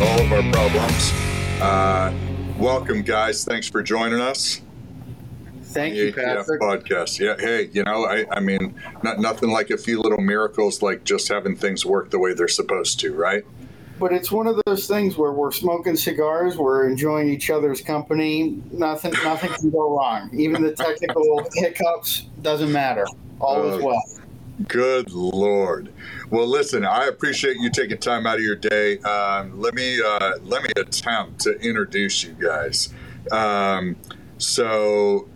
all of our problems. Uh, welcome, guys. Thanks for joining us. Thank you, Patrick. podcast. Yeah. Hey, you know, I, I mean, not, nothing like a few little miracles, like just having things work the way they're supposed to, right? But it's one of those things where we're smoking cigars, we're enjoying each other's company. Nothing, nothing can go wrong. Even the technical hiccups doesn't matter. All is Oh, well. Good Lord. Well, listen, I appreciate you taking time out of your day. Um, let me uh, let me attempt to introduce you guys. Um, so,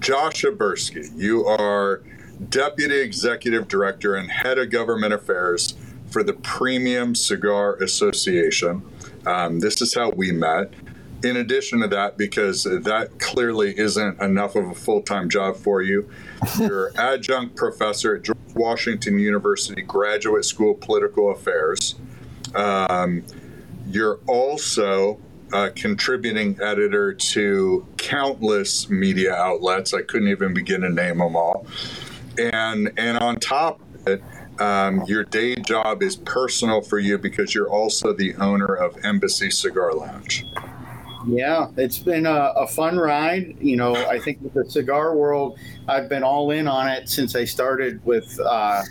Josh Habursky, you are Deputy Executive Director and Head of Government Affairs for the Premium Cigar Association. Um, this is how we met. In addition to that, because that clearly isn't enough of a full time job for you, you're adjunct professor at George Washington University Graduate School of Political Affairs. Um, you're also a contributing editor to countless media outlets. I couldn't even begin to name them all. And and on top of it, um, your day job is personal for you because you're also the owner of Embassy Cigar Lounge. Yeah, it's been a, a fun ride. You know, I think with the cigar world, I've been all in on it since I started with uh,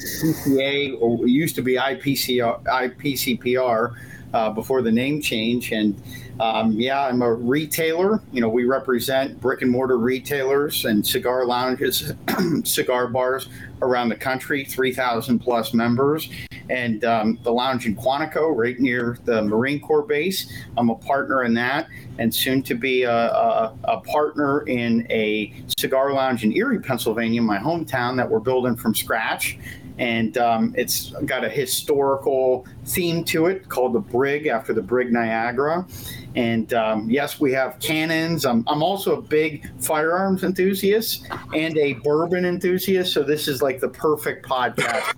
or it used to be IPCR, IPCPR uh, before the name change. And um, yeah, I'm a retailer. You know, we represent brick and mortar retailers and cigar lounges, cigar bars around the country, 3,000 plus members. And um, the lounge in Quantico, right near the Marine Corps base. I'm a partner in that and soon to be a, a, a, partner in a cigar lounge in Erie, Pennsylvania, my hometown, that we're building from scratch. And um, it's got a historical theme to it called the Brig after the Brig Niagara. And um, yes, we have cannons. I'm, I'm also a big firearms enthusiast and a bourbon enthusiast. So this is like the perfect podcast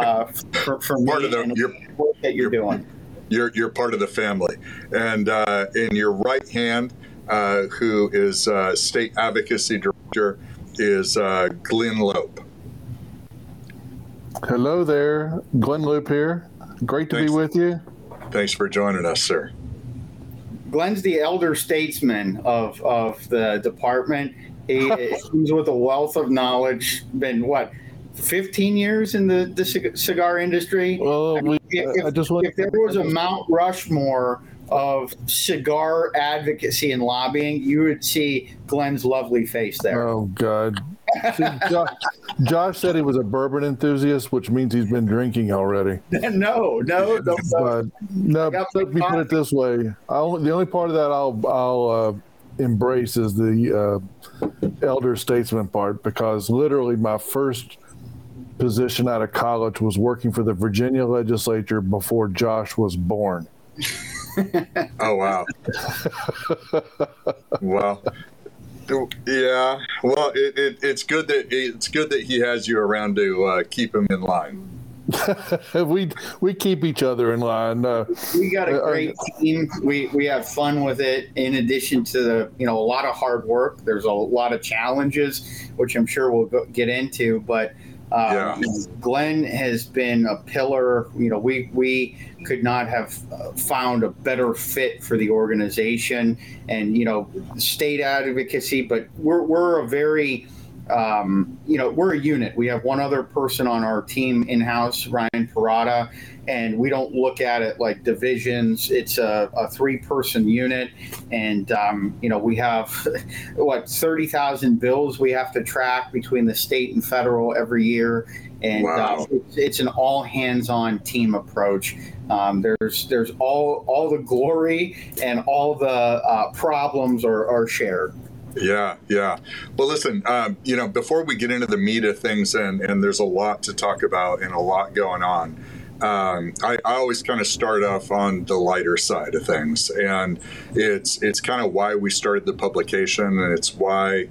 uh, for, for me Part of the- you're- work that you're doing. You're, you're part of the family. And uh, in your right hand, uh, who is uh, State Advocacy Director, is uh, Glenn Loope. Hello there, Glenn Loope here. Great to Thanks. be with you. Thanks for joining us, sir. Glenn's the elder statesman of of the department. He comes with a wealth of knowledge. Been what, fifteen years in the the cigar industry. Well, we, If, I just want if there was a Mount Rushmore of cigar advocacy and lobbying, you would see Glenn's lovely face there. Oh God. See, Josh, Josh said he was a bourbon enthusiast, which means he's been drinking already. no, no, no, no. But no, let me put it this way: I only, the only part of that I'll I'll uh, embrace is the uh, elder statesman part because literally my first position out of college was working for the Virginia legislature before Josh was born. Oh, wow. well, yeah. Well, it, it, it's good that it's good that he has you around to uh, keep him in line. we we keep each other in line. Uh, we got a Uh, great team. We we have fun with it. In addition to the you know a lot of hard work, there's a lot of challenges, which I'm sure we'll go, get into. But um, Yeah. Glenn has been a pillar. You know, we we could not have uh, found a better fit for the organization, and you know, state advocacy. But we're we're a very um, you know, we're a unit. We have one other person on our team in house, Ryan Parada, and we don't look at it like divisions. It's a, a three person unit. And, um, you know, we have what, 30,000 bills we have to track between the state and federal every year. And Wow. uh, it's, it's an all hands on team approach. Um, there's there's all all the glory and all the uh, problems are, are shared. Yeah, yeah. Well, listen, um, you know, before we get into the meat of things, and, and there's a lot to talk about and a lot going on, um, I, I always kind of start off on the lighter side of things, and it's it's kind of why we started the publication, and it's why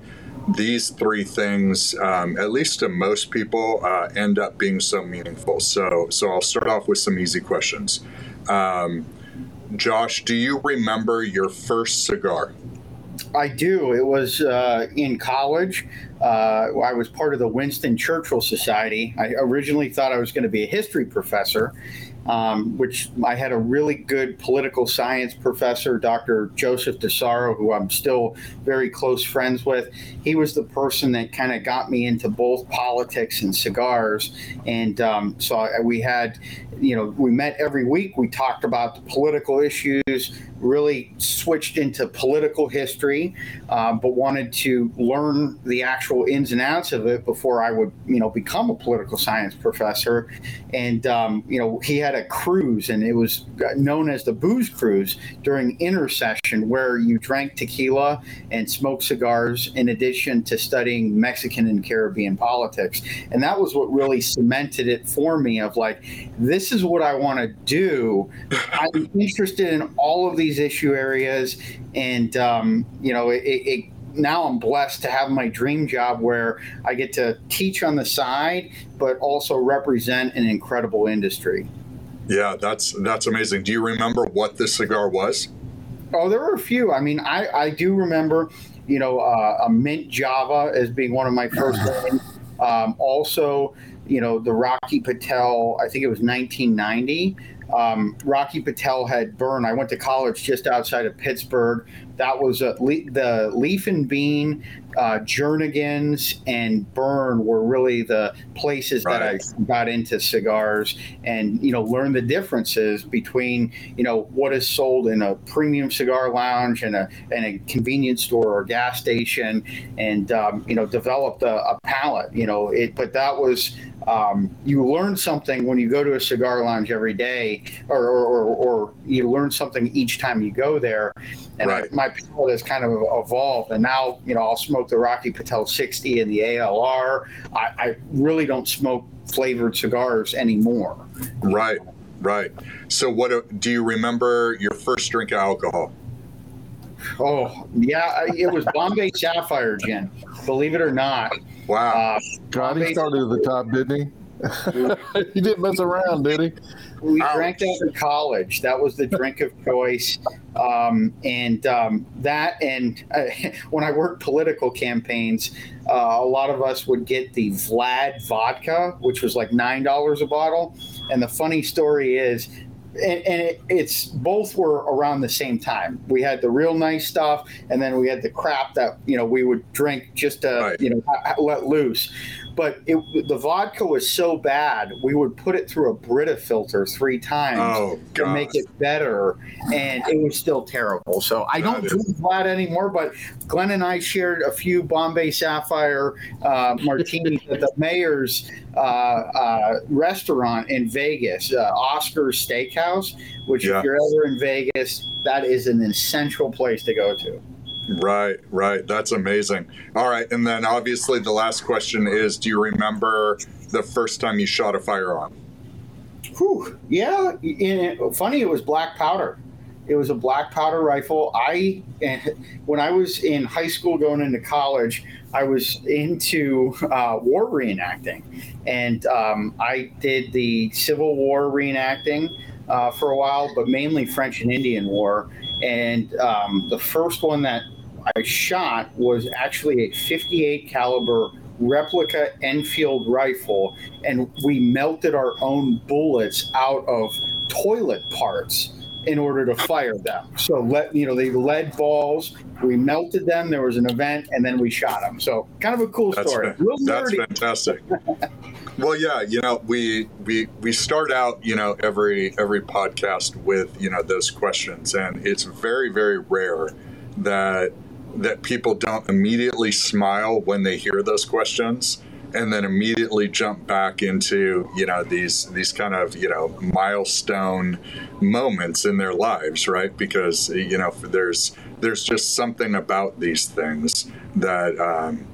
these three things, um, at least to most people, uh, end up being so meaningful. So, so I'll start off with some easy questions. Um, Josh, do you remember your first cigar? I do. It was uh, in college. Uh, I was part of the Winston Churchill Society. I originally thought I was going to be a history professor, um, which I had a really good political science professor, Dr. Joseph DeSaro, who I'm still very close friends with. He was the person that kind of got me into both politics and cigars. And um, so I, we had, you know, we met every week. We talked about the political issues, really switched into political history, um, but wanted to learn the actual ins and outs of it before I would, you know, become a political science professor. And, um, you know, he had a cruise, and it was known as the booze cruise during intercession, where you drank tequila and smoked cigars in addition to studying Mexican and Caribbean politics. And that was what really cemented it for me of like, this is what I want to do. I'm interested in all of these these issue areas, and um, you know, it, it now I'm blessed to have my dream job where I get to teach on the side, but also represent an incredible industry. Yeah, that's that's amazing. Do you remember what this cigar was? Oh, there were a few. I mean, I, I do remember, you know, uh, a mint Java as being one of my first ones. Um, also, you know, the Rocky Patel, I think it was 1990 um, Rocky Patel had burned. I went to college just outside of Pittsburgh. That was a, the Leaf and Bean, uh, Jernigan's, and Burn were really the places right. that I got into cigars and you know learned the differences between you know what is sold in a premium cigar lounge and a and a convenience store or gas station, and um, you know developed a, a palate. You know it, but that was um, you learn something when you go to a cigar lounge every day, or, or, or, or you learn something each time you go there. And right. I, my palate has kind of evolved. And now, you know, I'll smoke the Rocky Patel 60 and the ALR. I, I really don't smoke flavored cigars anymore. Right, right. So, what do you remember your first drink of alcohol? Oh, yeah, it was Bombay Sapphire gin, believe it or not. Wow. Uh, God, he started at the top, didn't he? he didn't mess around, did he? We Ouch. drank that in college. That was the drink of choice. Um, and um, that, and uh, when I worked political campaigns, uh, a lot of us would get the Vlad vodka, which was like $9 a bottle. And the funny story is, and, and it, it's both were around the same time. We had the real nice stuff, and then we had the crap that you know we would drink just to right. you know let loose but it, the vodka was so bad we would put it through a Brita filter three times oh, to make it better, and it was still terrible. So I don't drink that anymore. But Glenn and I shared a few Bombay Sapphire uh, martinis at the mayor's uh, uh, restaurant in Vegas, uh, Oscar's Steakhouse. Which, yeah. if you're ever in Vegas, that is an essential place to go to. Right, right. That's amazing. All right. And then obviously the last question is do you remember the first time you shot a firearm? Whew. Yeah. It, funny, it was black powder. It was a black powder rifle. I, when I was in high school going into college, I was into uh, war reenacting. And um, I did the Civil War reenacting uh, for a while, but mainly French and Indian War. And um, the first one that I shot was actually a 58 caliber replica Enfield rifle, and we melted our own bullets out of toilet parts in order to fire them. So let you know they lead balls. We melted them. There was an event, and then we shot them. So kind of a cool that's story. Fa- that's fantastic. well, yeah, you know, we we we start out, you know, every every podcast with you know those questions, and it's very very rare that that people don't immediately smile when they hear those questions and then immediately jump back into you know these these kind of you know milestone moments in their lives right? Because you know there's there's just something about these things that um,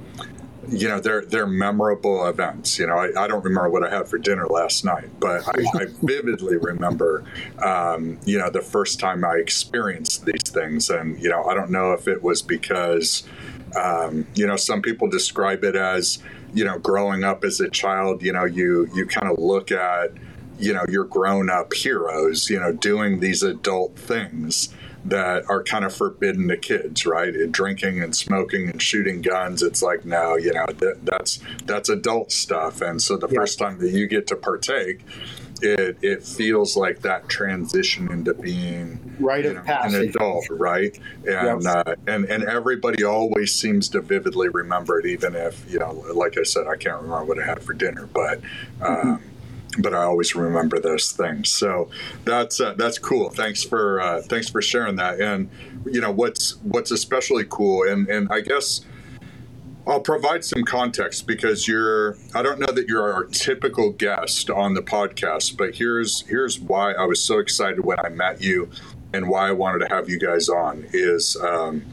you know they're they're memorable events you know I, I, don't remember what i had for dinner last night but i, I vividly remember um, you know the first time i experienced these things. And you know i don't know if it was because um, you know some people describe it as you know growing up as a child you know you you kind of look at you know your grown up heroes you know doing these adult things that are kind of forbidden to kids, right? Drinking and smoking and shooting guns. It's like no, you know that, that's that's adult stuff. And so the yeah. first time that you get to partake, it it feels like that transition into being of know, an adult, right? And Yes. uh, and and everybody always seems to vividly remember it, even if you know, like I said, I can't remember what I had for dinner, but. Um, but I always remember those things. So that's uh, that's cool. Thanks for uh, thanks for sharing that. And you know what's what's especially cool, and and I guess I'll provide some context because you're I don't know that you're our typical guest on the podcast, but here's here's why I was so excited when I met you and why I wanted to have you guys on is um,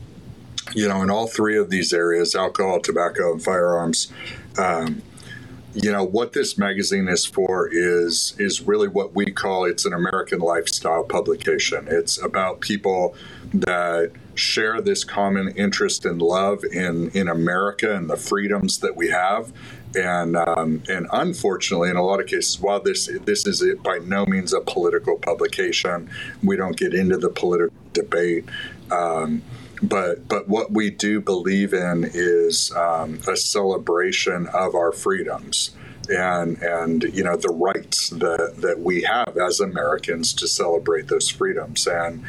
you know in all three of these areas alcohol, tobacco, and firearms. Um, you know what this magazine is for is is really what we call it's an American lifestyle publication. It's about people that share this common interest and love in in America and the freedoms that we have. And um, and unfortunately, in a lot of cases, while this this is by no means a political publication, we don't get into the political debate. Um, but but what we do believe in is um, a celebration of our freedoms and and you know the rights that that we have as Americans to celebrate those freedoms. And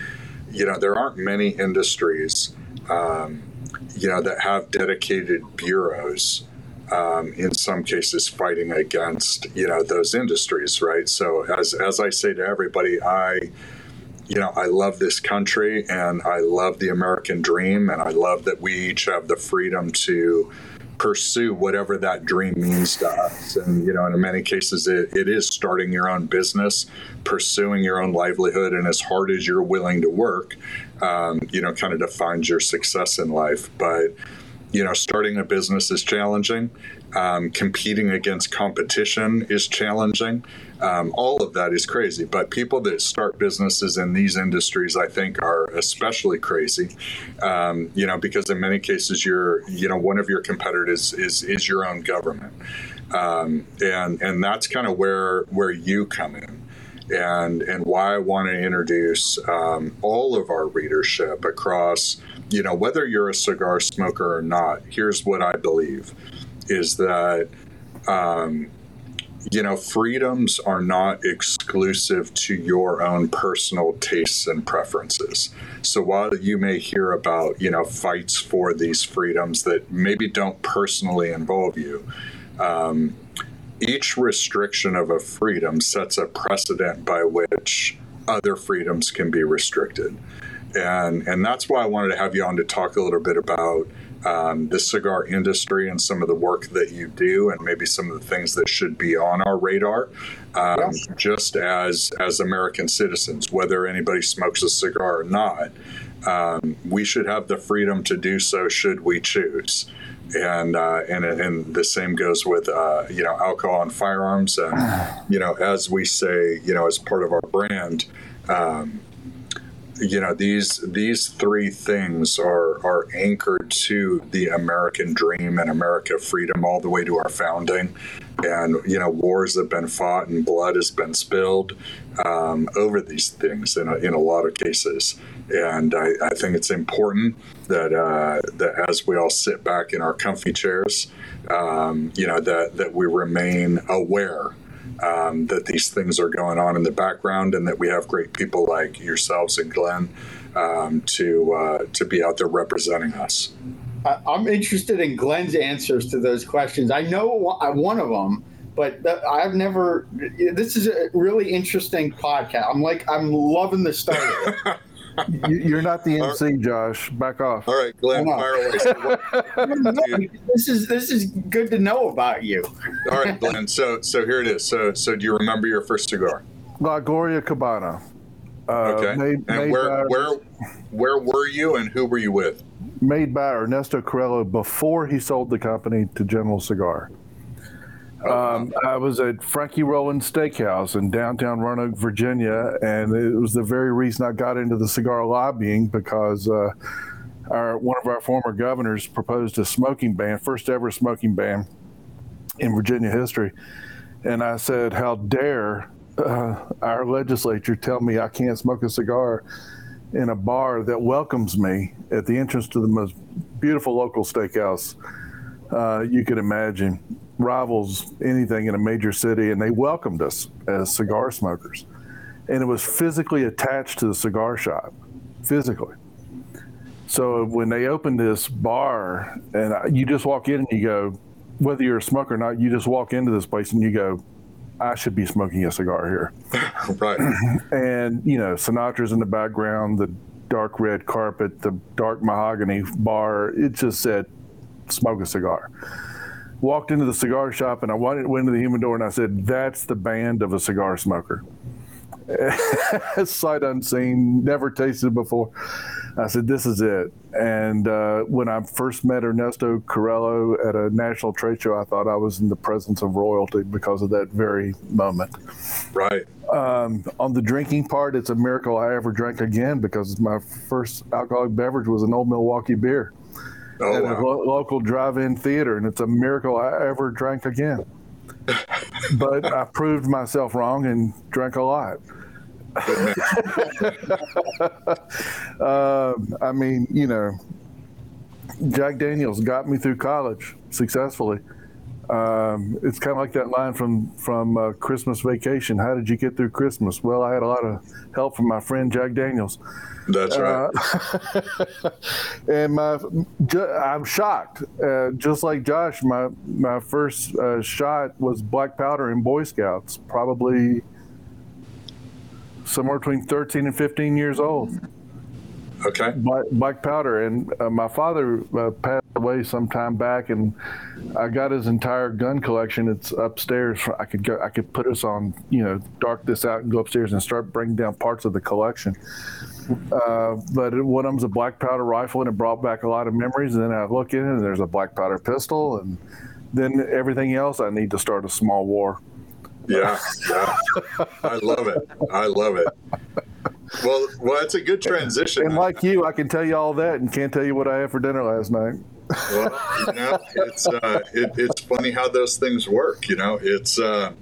you know there aren't many industries um, you know that have dedicated bureaus um, in some cases fighting against you know those industries right? So as as I say to everybody I you know, I love this country and I love the American dream, and I love that we each have the freedom to pursue whatever that dream means to us. And, you know, in many cases, it, it is starting your own business, pursuing your own livelihood, and as hard as you're willing to work, um, you know, kind of defines your success in life. But, you know, starting a business is challenging. Um, competing against competition is challenging. Um, all of that is crazy. But people that start businesses in these industries, I think, are especially crazy. Um, you know, because in many cases, you're, you know, one of your competitors is is your own government, um, and and that's kind of where where you come in and and why I want to introduce um, all of our readership across, you know, whether you're a cigar smoker or not. Here's what I believe: is that um, you know freedoms are not exclusive to your own personal tastes and preferences. So while you may hear about you know fights for these freedoms that maybe don't personally involve you. Um, each restriction of a freedom sets a precedent by which other freedoms can be restricted. And, and that's why I wanted to have you on to talk a little bit about um, the cigar industry and some of the work that you do, and maybe some of the things that should be on our radar, um, Yes. just as as American citizens, whether anybody smokes a cigar or not. Um, we should have the freedom to do so, should we choose and uh, and and the same goes with uh, you know alcohol and firearms and you know as we say you know as part of our brand um, you know these these three things are are anchored to the American dream and America freedom all the way to our founding. And you know wars have been fought and blood has been spilled um, over these things in a, in a lot of cases. And I, I think it's important that uh, that as we all sit back in our comfy chairs um, you know that that we remain aware um, that these things are going on in the background and that we have great people like yourselves and Glenn um, to uh, to be out there representing us. I'm interested in Glenn's answers to those questions. I know one one of them, but I've never. This is a really interesting podcast. I'm like, I'm loving the start. of it. You- You're not the MC, Josh. Back off. All right, Glenn, Hold on. fire away. So what- this is this is good to know about you. all right, Glenn. So so here it is. So so do you remember your first cigar? La Gloria Cubana. Uh, Okay. Made, and made where by, where where were you and who were you with? made by Ernesto Carrillo before he sold the company to General Cigar. Um, I was at Frankie Rowland's Steakhouse in downtown Roanoke, Virginia, and it was the very reason I got into the cigar lobbying because uh, our one of our former governors proposed a smoking ban, first ever smoking ban in Virginia history, and I said, "How dare uh, our legislature tell me I can't smoke a cigar in a bar that welcomes me at the entrance to the most beautiful local steakhouse uh, you could imagine. Rivals anything in a major city, and they welcomed us as cigar smokers. And it was physically attached to the cigar shop, physically. So when they opened this bar, and you just walk in and you go, whether you're a smoker or not, you just walk into this place and you go, I should be smoking a cigar here. right. And, you know, Sinatra's in the background, the dark red carpet, the dark mahogany bar. It just said, smoke a cigar. Walked into the cigar shop and I went, went to the humidor and I said, that's the band of a cigar smoker. Sight unseen, never tasted before. I said, "This is it." And uh, when I first met Ernesto Carrillo at a national trade show, I thought I was in the presence of royalty because of that very moment. Right. Um, on the drinking part, it's a miracle I ever drank again because my first alcoholic beverage was an old Milwaukee beer oh, at wow. a lo- local drive-in theater, and it's a miracle I ever drank again. but I proved myself wrong and drank a lot. uh, I mean, you know, Jack Daniels got me through college successfully. Um, it's kind of like that line from from uh, Christmas Vacation. How did you get through Christmas? Well, I had a lot of help from my friend Jack Daniels. That's right. Uh, and my, I'm shocked. Uh, just like Josh, my my first uh, shot was black powder in Boy Scouts, probably somewhere between 13 and 15 years old. Okay. Black, black powder, and uh, my father uh, passed away some time back, and I got his entire gun collection. It's upstairs. I could go. I could put us on, you know, dark this out and go upstairs and start bringing down parts of the collection. Uh, but it, one of them's a black powder rifle, and it brought back a lot of memories. And then I look in it, and there's a black powder pistol, and then everything else. I need to start a small war. Yeah, yeah. I love it. I love it. Well, well, it's a good transition. And like you, I can tell you all that, and can't tell you what I had for dinner last night. well, you know, it's uh, it, it's funny how those things work. You know, it's uh,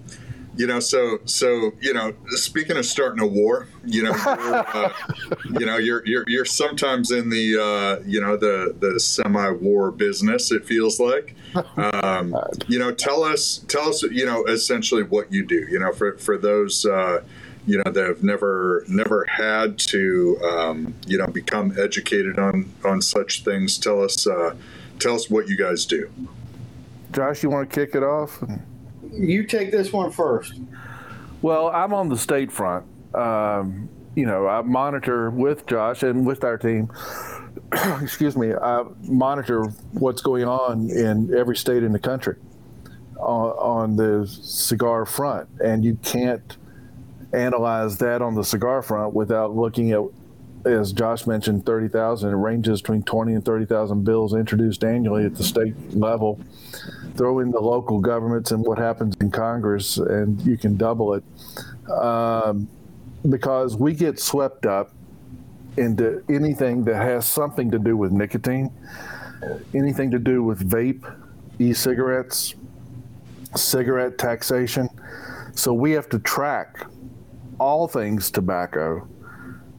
you know, so so you know, speaking of starting a war, you know, you're, uh, you know, you're you're you're sometimes in the uh, you know the the semi-war business. It feels like. Um, you know, tell us tell us you know essentially what you do. You know, for for those. Uh, you know that have never never had to um, you know become educated on on such things tell us uh, tell us what you guys do Josh, you want to kick it off? You take this one first. Well, I'm on the state front. Um, you know, I monitor with Josh and with our team. excuse me. I monitor what's going on in every state in the country on, on the cigar front, and you can't analyze that on the cigar front without looking at, as Josh mentioned, thirty thousand. It ranges between twenty and thirty thousand bills introduced annually at the state level. Throw in the local governments and what happens in Congress, and you can double it. Um, because we get swept up into anything that has something to do with nicotine, anything to do with vape, e-cigarettes, cigarette taxation. So we have to track all things tobacco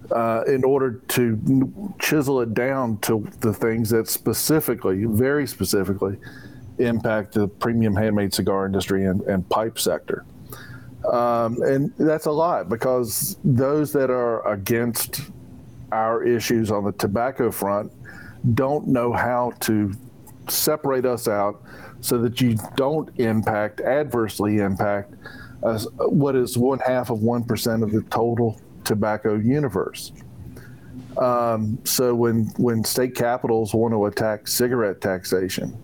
uh, in order to chisel it down to the things that specifically, very specifically, impact the premium handmade cigar industry and, and pipe sector. Um, and that's a lot because those that are against our issues on the tobacco front don't know how to separate us out so that you don't impact, adversely impact, uh, what is one half of 1% of the total tobacco universe. Um, so when, when state capitals want to attack cigarette taxation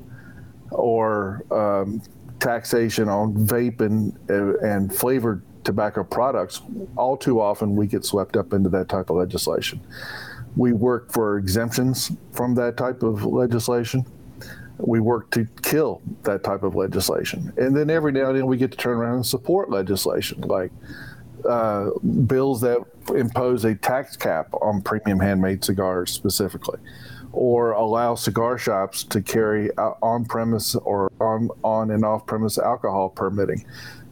or um, taxation on vape and, and flavored tobacco products, all too often we get swept up into that type of legislation. We work for exemptions from that type of legislation. We work to kill that type of legislation. And then every now and then we get to turn around and support legislation like uh, bills that impose a tax cap on premium handmade cigars specifically, or allow cigar shops to carry on premise or on, on and off premise alcohol permitting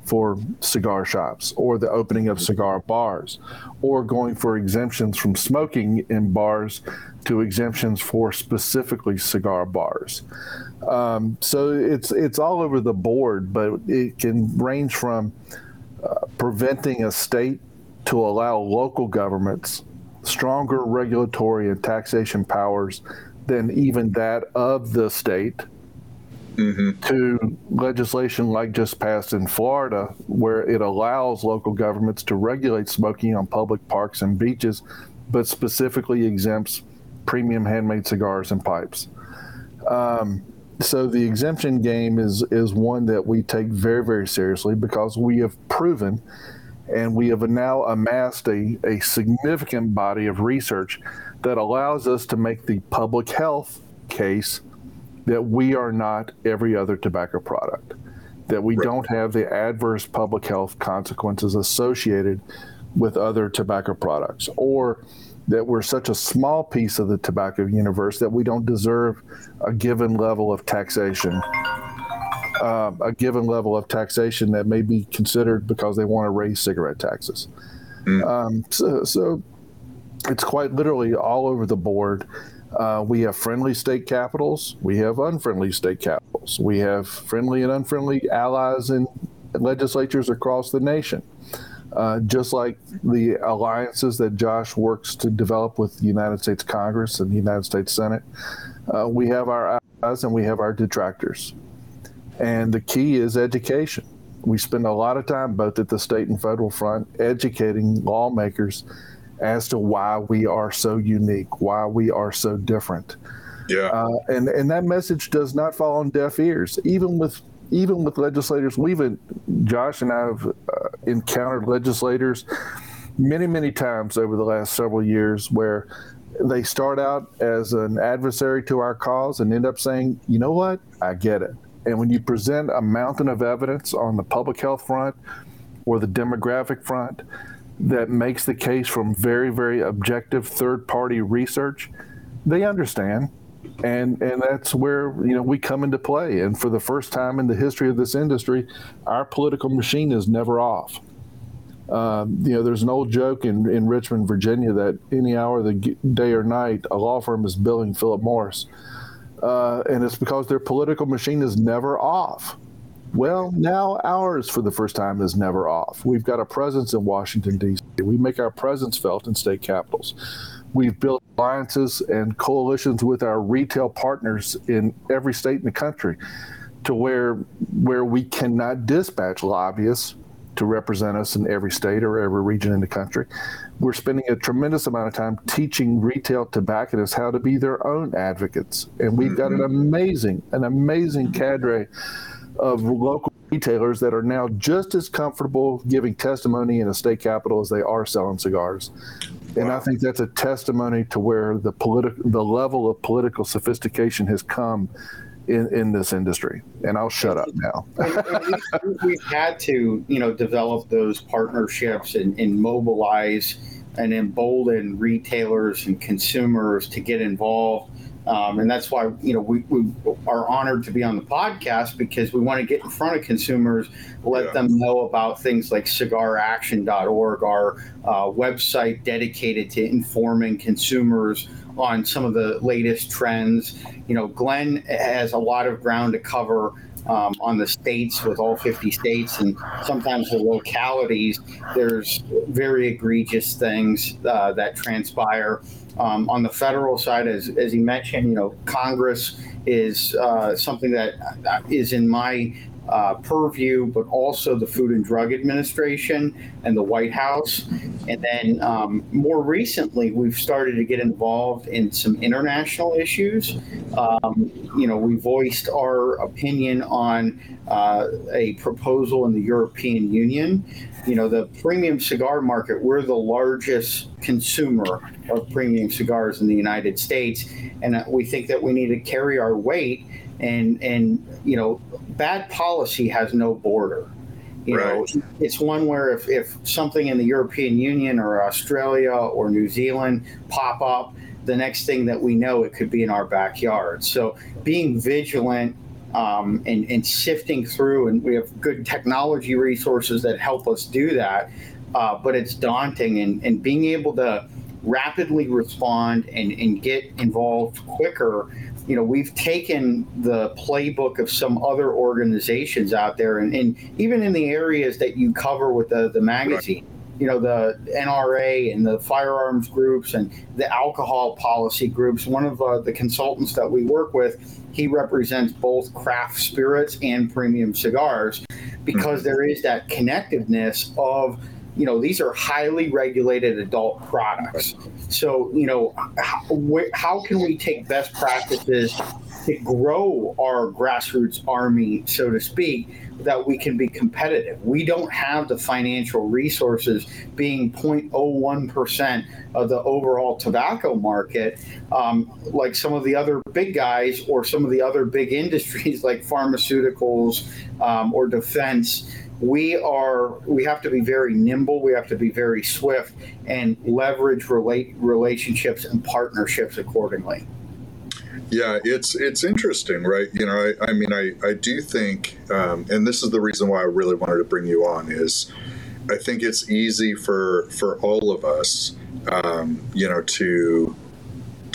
for cigar shops or the opening of cigar bars or going for exemptions from smoking in bars to exemptions for specifically cigar bars. Um, so it's it's all over the board, but it can range from uh, preventing a state to allow local governments stronger regulatory and taxation powers than even that of the state mm-hmm. to legislation like just passed in Florida, where it allows local governments to regulate smoking on public parks and beaches, but specifically exempts premium handmade cigars and pipes. Um, so the exemption game is is one that we take very very seriously because we have proven and we have now amassed a, a significant body of research that allows us to make the public health case that we are not every other tobacco product, that we right. don't have the adverse public health consequences associated with other tobacco products, or that we're such a small piece of the tobacco universe that we don't deserve a given level of taxation. Uh, a given level of taxation that may be considered because they want to raise cigarette taxes. Mm. Um, so, so, it's quite literally all over the board. Uh, we have friendly state capitals. We have unfriendly state capitals. We have friendly and unfriendly allies in legislatures across the nation. Uh, just like the alliances that Josh works to develop with the United States Congress and the United States Senate, uh, we have our allies and we have our detractors. And the key is education. We spend a lot of time, both at the state and federal front, educating lawmakers as to why we are so unique, why we are so different. Yeah. Uh, and and that message does not fall on deaf ears, even with even with legislators. We've Josh and I have uh, encountered legislators many many times over the last several years where they start out as an adversary to our cause and end up saying, you know what, I get it. And when you present a mountain of evidence on the public health front or the demographic front, that makes the case from very, very objective third party research, they understand. And, and that's where you know we come into play. And for the first time in the history of this industry, our political machine is never off. Um, you know, there's an old joke in, in Richmond, Virginia, that any hour of the day or night, a law firm is billing Philip Morris. Uh, and it's because their political machine is never off. Well, now ours for the first time is never off. We've got a presence in Washington, D.C., we make our presence felt in state capitals. We've built alliances and coalitions with our retail partners in every state in the country to where where we cannot dispatch lobbyists to represent us in every state or every region in the country. We're spending a tremendous amount of time teaching retail tobacconists how to be their own advocates. And we've got an mm-hmm. amazing, an amazing cadre of local retailers that are now just as comfortable giving testimony in a state capital as they are selling cigars. Wow. And I think that's a testimony to where the political, the level of political sophistication has come in, in this industry. And I'll shut up now. we, have had to, you know, develop those partnerships and, and mobilize and embolden retailers and consumers to get involved um, and that's why you know we, we, are honored to be on the podcast because we want to get in front of consumers, let yeah. them know about things like cigaraction.org, our uh, website dedicated to informing consumers on some of the latest trends. You know, Glenn has a lot of ground to cover. Um, on the states with all 50 states and sometimes the localities, there's very egregious things uh, that transpire. Um, on the federal side, as, as he mentioned, you know, Congress is uh, something that is in my uh, purview, but also the Food and Drug Administration and the White House. And then um, more recently, we've started to get involved in some international issues. Um, you know, we voiced our opinion on uh, a proposal in the European Union. You know, the premium cigar market, we're the largest consumer of premium cigars in the United States. And we think that we need to carry our weight and and you know bad policy has no border you right. know it's one where if, if something in the european union or australia or new zealand pop up the next thing that we know, it could be in our backyard. So being vigilant um, and, and sifting through, and we have good technology resources that help us do that. Uh, but it's daunting, and, and being able to rapidly respond and, and get involved quicker. You know, we've taken the playbook of some other organizations out there, and, and even in the areas that you cover with the, the magazine. You know the NRA and the firearms groups and the alcohol policy groups. One of uh, the consultants that we work with, he represents both craft spirits and premium cigars because mm-hmm. there is that connectiveness of you know these are highly regulated adult products so you know how, how can we take best practices to grow our grassroots army so to speak that we can be competitive. We don't have the financial resources being 0.01% of the overall tobacco market, um, like some of the other big guys or some of the other big industries like pharmaceuticals um, or defense. We are. We have to be very nimble. We have to be very swift and leverage relate relationships and partnerships accordingly. Yeah, it's it's interesting, right? You know, I, I mean, I, I do think, um, and this is the reason why I really wanted to bring you on is, I think it's easy for for all of us, um, you know, to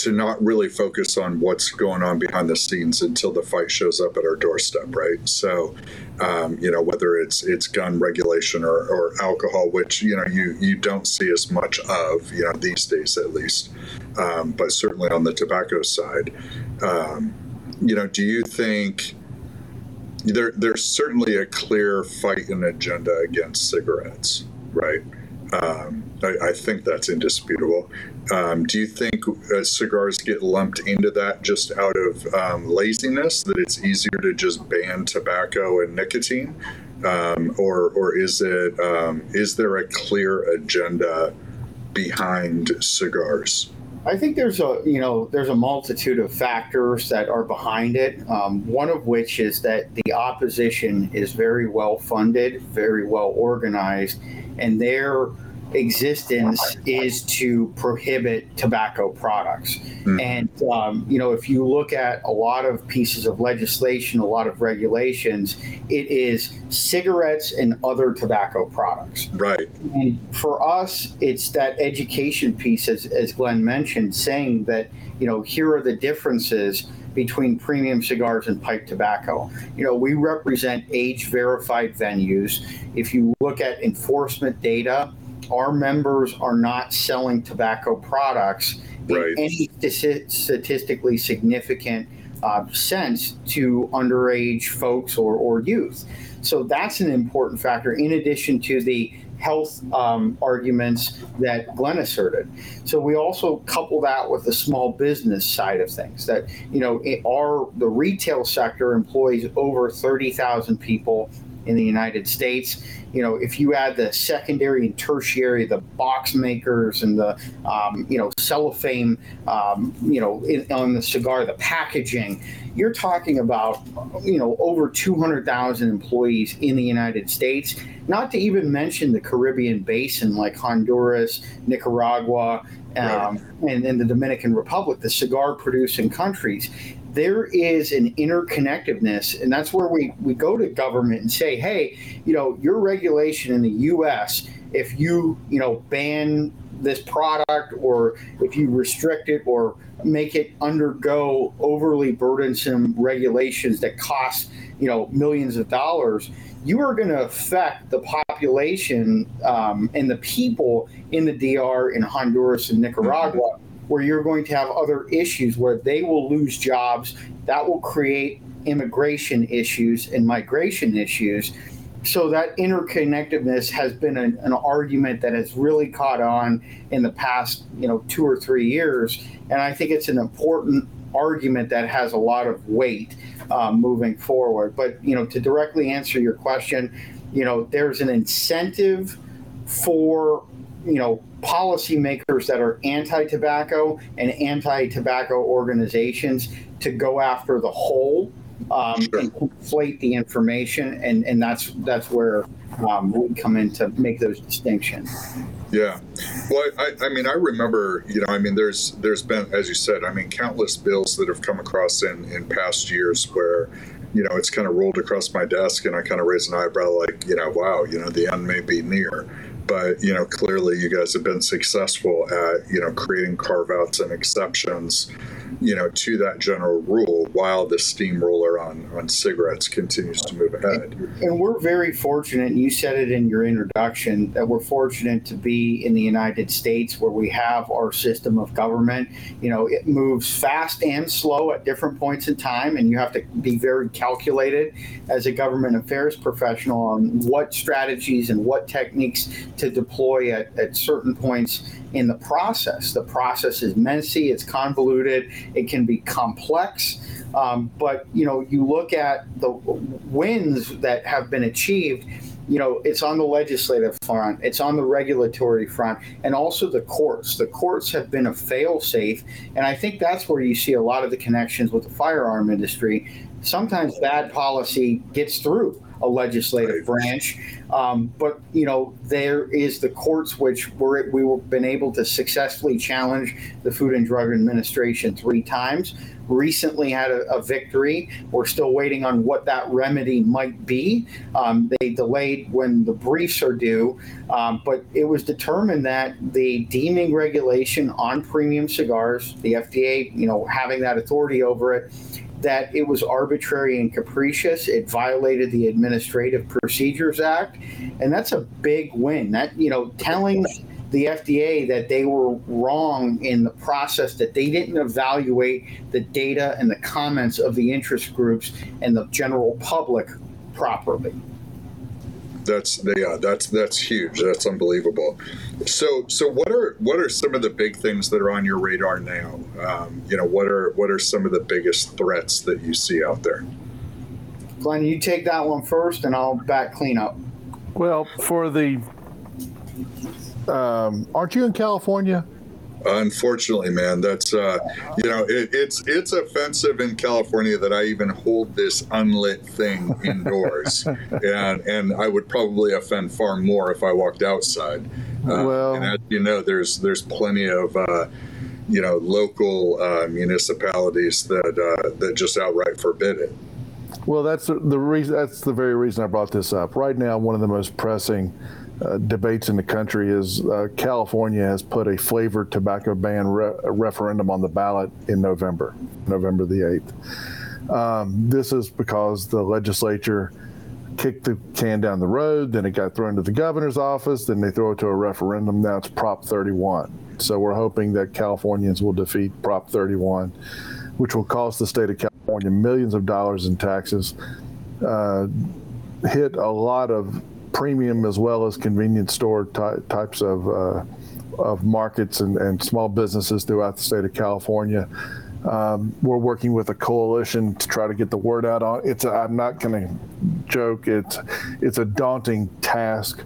to not really focus on what's going on behind the scenes until the fight shows up at our doorstep, right? So, um, you know, whether it's it's gun regulation or, or alcohol, which you know you you don't see as much of, you know, these days at least, um, but certainly on the tobacco side, um, you know, do you think? There, there's certainly a clear fight and agenda against cigarettes, right? Um, I, I, think that's indisputable. Um, do you think uh, cigars get lumped into that just out of um, laziness, that it's easier to just ban tobacco and nicotine? Um, or, or is it um, is there a clear agenda behind cigars? I think there's a you know there's a multitude of factors that are behind it. Um, one of which is that the opposition is very well funded, very well organized, and they're existence is to prohibit tobacco products. Mm. And, um, you know, if you look at a lot of pieces of legislation, a lot of regulations, it is cigarettes and other tobacco products. Right. And for us, it's that education piece, as, as Glenn mentioned, saying that, you know, here are the differences between premium cigars and pipe tobacco. You know, we represent age verified venues. If you look at enforcement data, our members are not selling tobacco products right. in any statistically significant uh, sense to underage folks or, or youth. So that's an important factor in addition to the health um, arguments that Glenn asserted. So we also couple that with the small business side of things. That you know, our the retail sector employs over thirty thousand people in the United States. You know, if you add the secondary and tertiary, the box makers and the, um, you know, cellophane, um, you know, in, on the cigar, the packaging, you're talking about, you know, over 200,000 employees in the United States, not to even mention the Caribbean basin like Honduras, Nicaragua, um, right. and, and the Dominican Republic, the cigar producing countries there is an interconnectedness and that's where we, we go to government and say hey you know your regulation in the us if you you know ban this product or if you restrict it or make it undergo overly burdensome regulations that cost you know millions of dollars you are going to affect the population um, and the people in the dr in honduras and nicaragua where you're going to have other issues where they will lose jobs. That will create immigration issues and migration issues. So that interconnectedness has been an, an, argument that has really caught on in the past, you know, two or three years, and I think it's an important argument that has a lot of weight um, moving forward. But you know, to directly answer your question, you know, there's an incentive for you know policymakers that are anti-tobacco and anti-tobacco organizations to go after the whole um, sure. and conflate the information, and and that's that's where um, we come in to make those distinctions. Yeah, well, I, I mean, I remember, you know, I mean, there's there's been, as you said, I mean, countless bills that have come across in in past years where, you know, it's kind of rolled across my desk, and I kind of raise an eyebrow, like, you know, wow, you know, the end may be near but you know clearly you guys have been successful at you know creating carve outs and exceptions you know to that general rule while the steamroller on on cigarettes continues to move ahead. And we're very fortunate you said it in your introduction that we're fortunate to be in the united states where we have our system of government. You know it moves fast and slow at different points in time and you have to be very calculated as a government affairs professional on what strategies and what techniques to deploy at, at certain points in the process. The process is messy, it's convoluted, it can be complex. Um, but you know, you look at the wins that have been achieved. You know, it's on the legislative front, it's on the regulatory front, and also the courts. The courts have been a fail-safe, and I think that's where you see a lot of the connections with the firearm industry. Sometimes bad policy gets through a legislative branch. Um, but you know, there is the courts which were we've been able to successfully challenge the Food and Drug Administration three times. Recently had a, a victory. We're still waiting on what that remedy might be. Um, they delayed when the briefs are due, um, but it was determined that the deeming regulation on premium cigars, the FDA, you know, having that authority over it, that it was arbitrary and capricious. It violated the Administrative Procedures Act, and that's a big win. That you know, telling the FDA that they were wrong in the process, that they didn't evaluate the data and the comments of the interest groups and the general public properly that's yeah that's that's huge. That's unbelievable. So so what are what are some of the big things that are on your radar now? Um, you know what are what are some of the biggest threats that you see out there? Glenn you take that one first and i'll back clean up. Well for the um, aren't you in california Unfortunately, man, that's uh, you know it, it's it's offensive in California that I even hold this unlit thing indoors, and and I would probably offend far more if I walked outside. Uh, well, and as you know, there's there's plenty of uh, you know local uh, municipalities that uh, that just outright forbid it. Well, that's the, the reason. That's the very reason I brought this up. Right now, one of the most pressing uh, debates in the country is uh, California has put a flavored tobacco ban re- referendum on the ballot in November, November the 8th. Um, this is because the legislature kicked the can down the road, then it got thrown to the governor's office, then they throw it to a referendum. Now it's Prop 31. So we're hoping that Californians will defeat Prop 31, which will cost the state of California millions of dollars in taxes, uh, hit a lot of premium as well as convenience store ty- types of uh, of markets and, and small businesses throughout the state of California. Um, we're working with a coalition to try to get the word out on it's. i am not going to joke. It's it's a daunting task.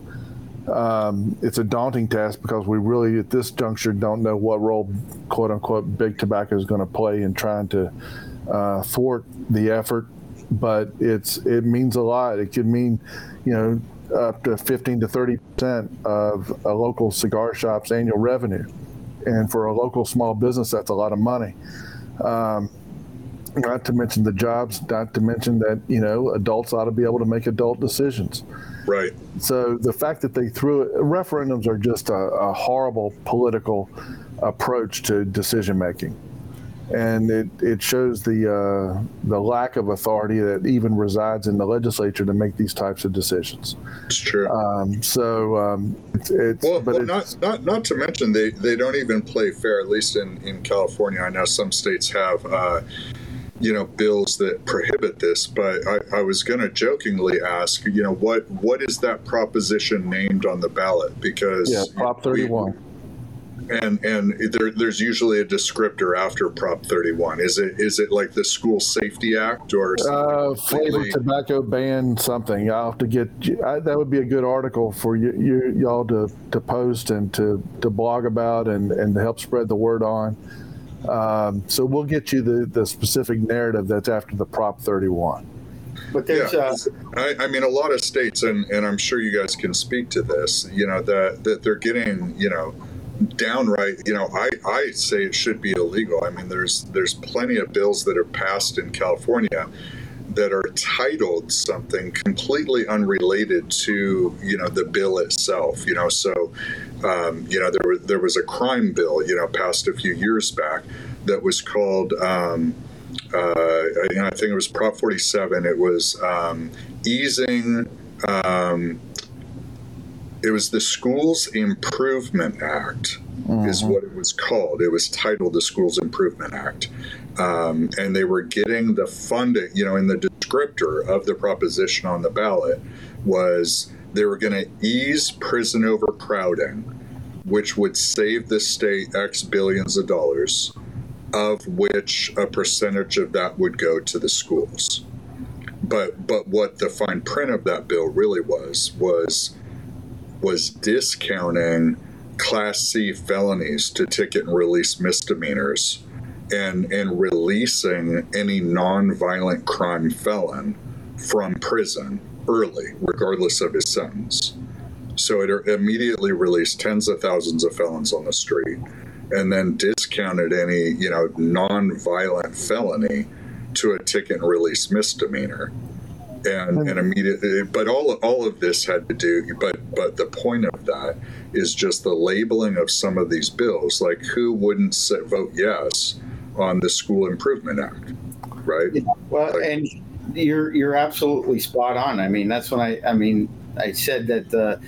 Um, it's a daunting task because we really, at this juncture, don't know what role, quote unquote, big tobacco is going to play in trying to uh, thwart the effort. But it's it means a lot. It could mean, you know, up to 15 to 30 percent of a local cigar shop's annual revenue, and for a local small business, that's a lot of money. Um, not to mention the jobs. Not to mention that you know adults ought to be able to make adult decisions. Right. So the fact that they threw it, referendums are just a, a horrible political approach to decision making and it, it shows the uh, the lack of authority that even resides in the legislature to make these types of decisions. It's true. Um, so um, it's, it's well, but well it's, not not not to mention they, they don't even play fair. At least in, in California, I know some states have. Uh, you know bills that prohibit this but i, I was going to jokingly ask you know what what is that proposition named on the ballot because yeah prop 31 we, and and there, there's usually a descriptor after Prop 31. Is it is it like the School Safety Act or uh, flavored tobacco ban something? I'll have to get I, that would be a good article for you, you y'all to, to post and to, to blog about and and to help spread the word on. Um, so we'll get you the the specific narrative that's after the Prop 31. but there's yeah, uh, I, I mean a lot of states and, and i'm sure you guys can speak to this you know that that they're getting you know downright you know i i say it should be illegal i mean there's there's plenty of bills that are passed in california that are titled something completely unrelated to you know the bill itself you know so um, you know there was there was a crime bill you know passed a few years back that was called um, uh, I think it was Prop 47. It was um, easing. Um, it was the Schools Improvement Act, mm-hmm. is what it was called. It was titled the Schools Improvement Act, um, and they were getting the funding. You know, in the descriptor of the proposition on the ballot was they were going to ease prison overcrowding, which would save the state X billions of dollars of which a percentage of that would go to the schools. But but what the fine print of that bill really was was was discounting class C felonies to ticket and release misdemeanors and and releasing any non-violent crime felon from prison early regardless of his sentence. So it immediately released tens of thousands of felons on the street and then discounted any you know non-violent felony to a ticket and release misdemeanor and and immediately but all all of this had to do but but the point of that is just the labeling of some of these bills. Like who wouldn't say, vote yes on the school improvement act right? Yeah, well like, and you're you're absolutely spot on. I mean that's when i i mean i said that the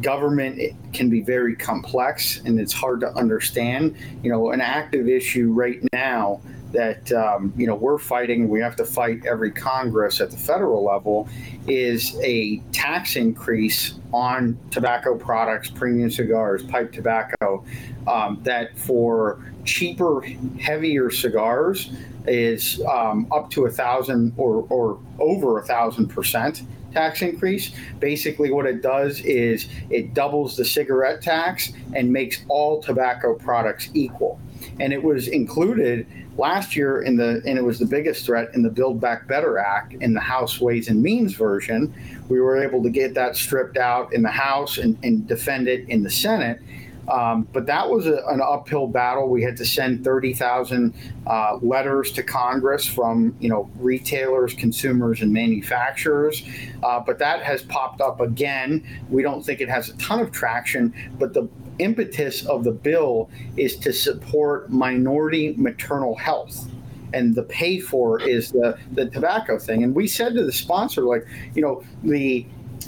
government can be very complex and it's hard to understand. You know, an active issue right now that um, you know we're fighting. We have to fight every Congress at the federal level is a tax increase on tobacco products, premium cigars, pipe tobacco. Um, that for cheaper, heavier cigars is um, up to a thousand or, or over a thousand percent tax increase. Basically, what it does is it doubles the cigarette tax and makes all tobacco products equal. And it was included last year in the, and it was the biggest threat in the Build Back Better Act in the House Ways and Means version. We were able to get that stripped out in the House and, and defend it in the Senate. Um, but that was a, an uphill battle. We had to send 30,000 uh, letters to Congress from, you know, retailers, consumers, and manufacturers. Uh, but that has popped up again. We don't think it has a ton of traction, but the impetus of the bill is to support minority maternal health. And the pay for is the the tobacco thing. And we said to the sponsor like you know the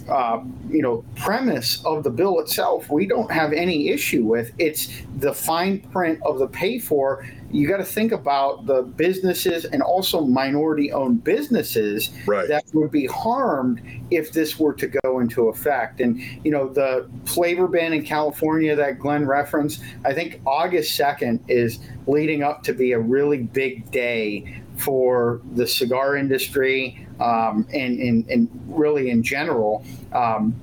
uh, you know premise of the bill itself we don't have any issue with. It's the fine print of the pay for you got to think about the businesses and also minority owned businesses right. that would be harmed if this were to go into effect and you know the flavor ban in california that glenn referenced i think august 2nd is leading up to be a really big day for the cigar industry um, and, and, and, really in general. Um,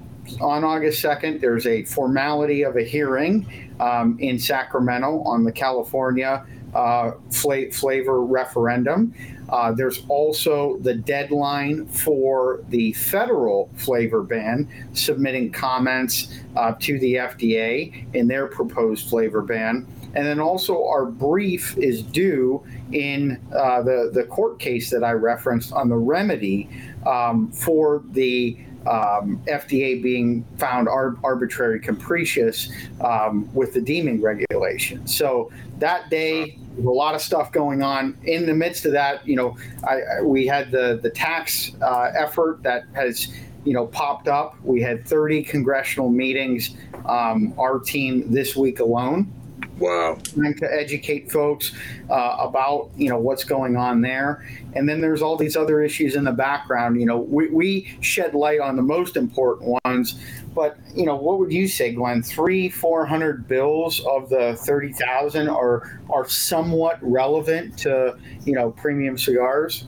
on August 2nd, there's a formality of a hearing um, in Sacramento on the California uh, fla- flavor referendum. Uh, there's also the deadline for the federal flavor ban, submitting comments uh, to the FDA in their proposed flavor ban. And then also, our brief is due in uh, the, the court case that I referenced on the remedy um, for the um, FDA being found ar- arbitrary capricious um, with the deeming regulation. So that day, a lot of stuff going on. In the midst of that, you know, I, I, we had the the tax uh, effort that has you know popped up. We had 30 congressional meetings. Um, our team this week alone Wow. Trying to educate folks uh, about, you know, what's going on there. And then there's all these other issues in the background. You know, we, we shed light on the most important ones. But, you know, what would you say, Glenn? Three, 400 bills of the 30,000 are, are somewhat relevant to, you know, premium cigars?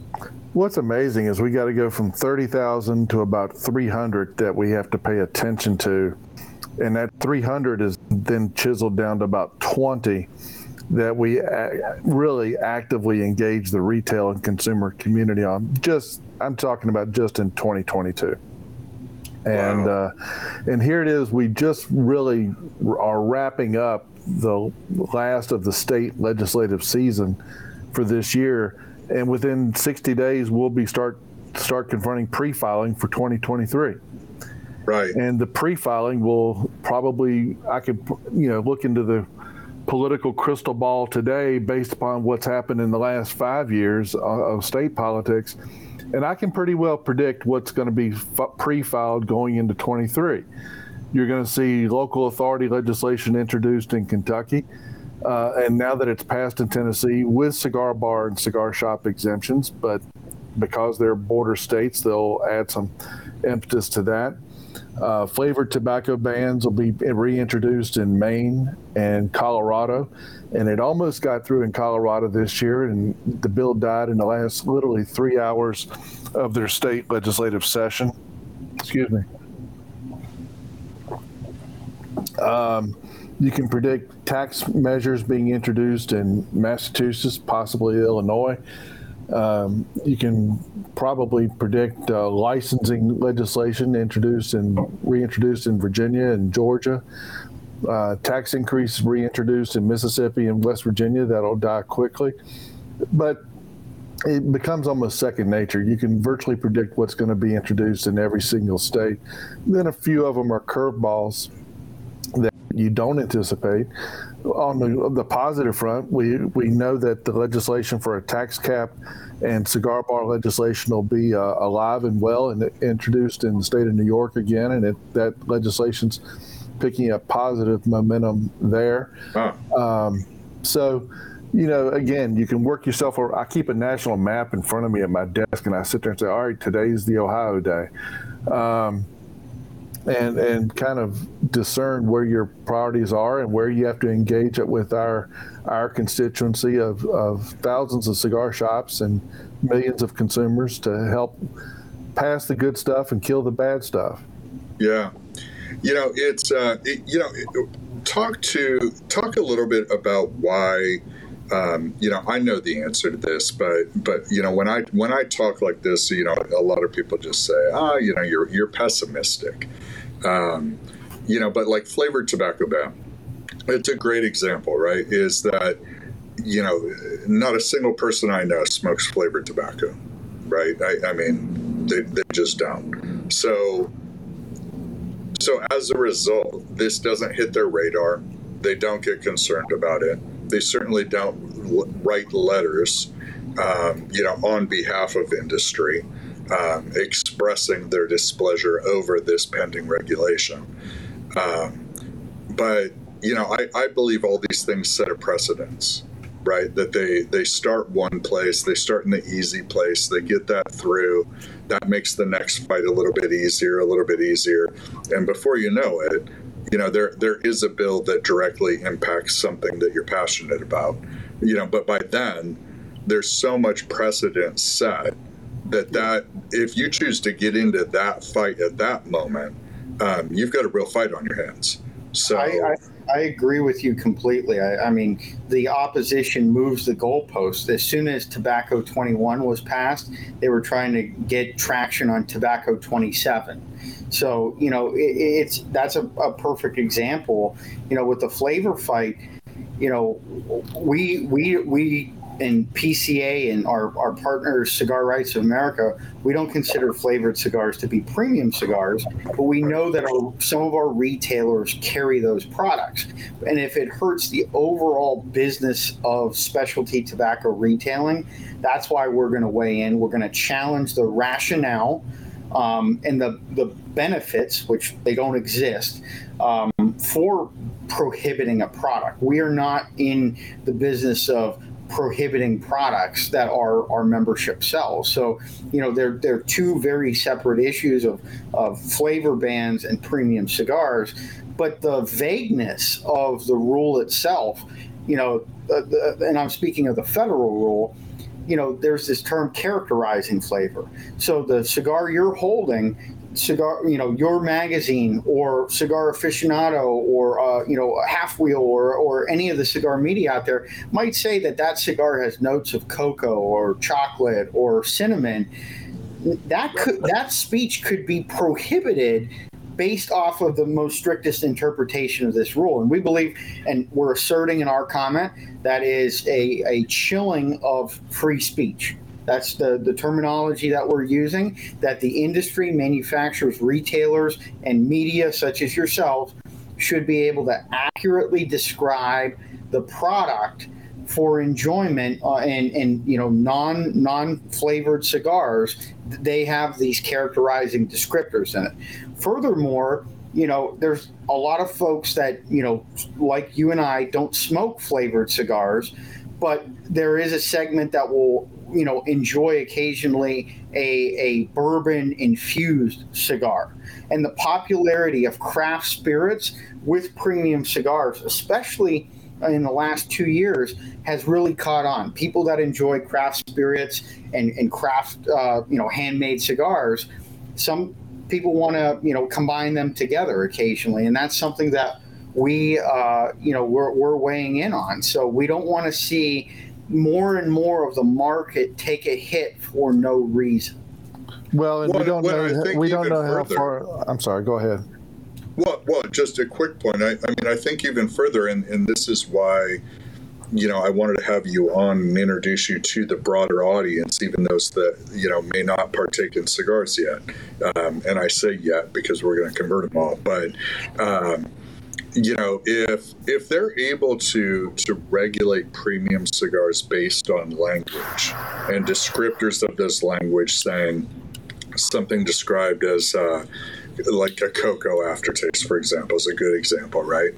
What's amazing is we got to go from 30,000 to about 300 that we have to pay attention to and that 300 is then chiseled down to about 20 that we really actively engage the retail and consumer community on. Just I'm talking about just in 2022. And wow. uh, and here it is. We just really are wrapping up the last of the state legislative season for this year, and within 60 days we'll be start start confronting pre-filing for 2023. Right. And the pre-filing will probably I could you know look into the political crystal ball today based upon what's happened in the last five years of state politics. And I can pretty well predict what's going to be pre filed going into 23. You're going to see local authority legislation introduced in Kentucky. Uh, and now that it's passed in Tennessee with cigar bar and cigar shop exemptions, but because they're border states, they'll add some impetus to that. Uh, flavored tobacco bans will be reintroduced in Maine and Colorado, and it almost got through in Colorado this year, and the bill died in the last literally three hours of their state legislative session. Excuse me. Um, you can predict tax measures being introduced in Massachusetts, possibly Illinois. Um, you can probably predict uh, licensing legislation introduced and reintroduced in Virginia and Georgia. Uh, tax increase reintroduced in Mississippi and West Virginia that'll die quickly. But it becomes almost second nature. You can virtually predict what's going to be introduced in every single state. Then a few of them are curveballs that you don't anticipate on the, the positive front, we we know that the legislation for a tax cap and cigar bar legislation will be uh, alive and well and introduced in the state of New York again, and it, that legislation's picking up positive momentum there. Huh. Um, so, you know, again, you can work yourself. Over, I keep a national map in front of me at my desk, and I sit there and say, "All right, today's the Ohio day." Um, and and kind of discern where your priorities are and where you have to engage it with our our constituency of, of thousands of cigar shops and millions of consumers to help pass the good stuff and kill the bad stuff. Yeah, you know it's uh, it, you know talk to talk a little bit about why. Um, you know, I know the answer to this, but but you know, when I when I talk like this, you know, a lot of people just say, ah, you know, you're you're pessimistic. Um, you know, but like flavored tobacco ban, it's a great example, right? Is that, you know, not a single person I know smokes flavored tobacco, right? I, I mean, they, they just don't. So, so as a result, this doesn't hit their radar. They don't get concerned about it. They certainly don't write letters, um, you know, on behalf of industry um, expressing their displeasure over this pending regulation. Um, but you know, I, I believe all these things set a precedence, right? That they they start one place, they start in the easy place, they get that through. That makes the next fight a little bit easier, a little bit easier, and before you know it, you know there there is a bill that directly impacts something that you're passionate about. You know, but by then, there's so much precedent set that that if you choose to get into that fight at that moment, um, you've got a real fight on your hands. So I, I, I agree with you completely. I, I, mean, the opposition moves the goalposts. As soon as Tobacco 21 was passed, they were trying to get traction on Tobacco 27. So you know, it, it's that's a, a perfect example. You know, with the flavor fight, you know, we we we in PCA and our, our partners, Cigar Rights of America, we don't consider flavored cigars to be premium cigars, but we know that our, some of our retailers carry those products. And if it hurts the overall business of specialty tobacco retailing, that's why we're going to weigh in. We're going to challenge the rationale um, and the, the benefits, which they don't exist, um, for prohibiting a product. We are not in the business of prohibiting products that our, our membership sells. So, you know, they're, they're two very separate issues of, of flavor bans and premium cigars. But the vagueness of the rule itself, you know, uh, the, and I'm speaking of the federal rule, you know, there's this term characterizing flavor. So the cigar you're holding cigar, you know, your magazine or Cigar Aficionado or uh, you know halfwheel or or any of the cigar media out there might say that that cigar has notes of cocoa or chocolate or cinnamon. That could that speech could be prohibited based off of the most strictest interpretation of this rule. And we believe, and we're asserting in our comment, that is a, a chilling of free speech. That's the, the terminology that we're using, that the industry, manufacturers, retailers, and media such as yourselves should be able to accurately describe the product for enjoyment uh, and, and you know non non flavored cigars they have these characterizing descriptors in it. Furthermore you know there's a lot of folks that you know like you and i don't smoke flavored cigars but there is a segment that will you know enjoy occasionally a, a bourbon infused cigar. And the popularity of craft spirits with premium cigars especially in the last two years has really caught on. People that enjoy craft spirits and, and craft uh, you know handmade cigars some people want to you know combine them together occasionally. And that's something that we uh, you know we're, we're weighing in on. So we don't want to see more and more of the market take a hit for no reason. Well, and well, we don't know we don't know further, how far. I'm sorry. Go ahead. Well, well, just a quick point. I, I mean, I think even further, and, and this is why you know, I wanted to have you on and introduce you to the broader audience, even those that, you know, may not partake in cigars yet. Um, and I say yet because we're going to convert them all. But, um, you know, if if they're able to to regulate premium cigars based on language and descriptors of this language, saying something described as uh, like a cocoa aftertaste, for example, is a good example, right?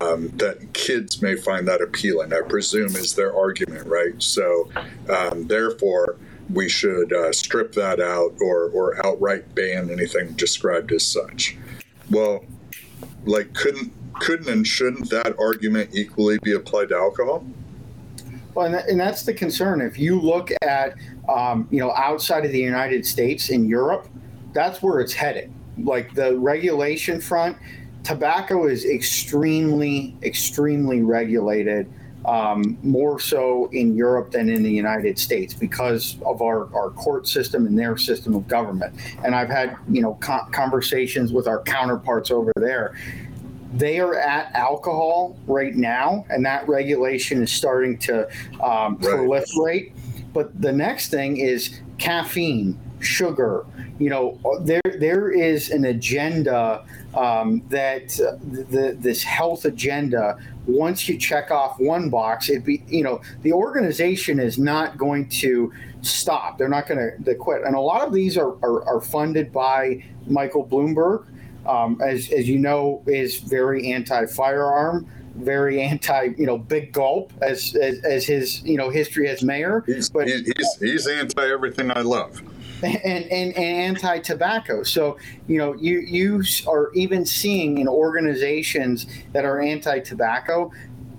Um, that kids may find that appealing. I presume is their argument, right? So, um, therefore, we should uh, strip that out or or outright ban anything described as such. Well, like couldn't couldn't and shouldn't that argument equally be applied to alcohol? Well, and, that, and that's the concern. If you look at, um, you know, outside of the United States in Europe, that's where it's headed. Like the regulation front, tobacco is extremely, extremely regulated. Um, more so in Europe than in the United States because of our, our court system and their system of government. And I've had you know co- conversations with our counterparts over there, they are at alcohol right now, and that regulation is starting to um, right. proliferate. But the next thing is caffeine, sugar. You know, there there is an agenda um, that uh, the, this health agenda. Once you check off one box, it be you know the organization is not going to stop. They're not going to quit. And a lot of these are, are, are funded by Michael Bloomberg um, as, as you know, is very anti-firearm, very anti, you know, big gulp as, as, as his, you know, history as mayor. He's, but he's, he's anti everything I love. And, and, and anti-tobacco. So you know you you are even seeing in organizations that are anti-tobacco,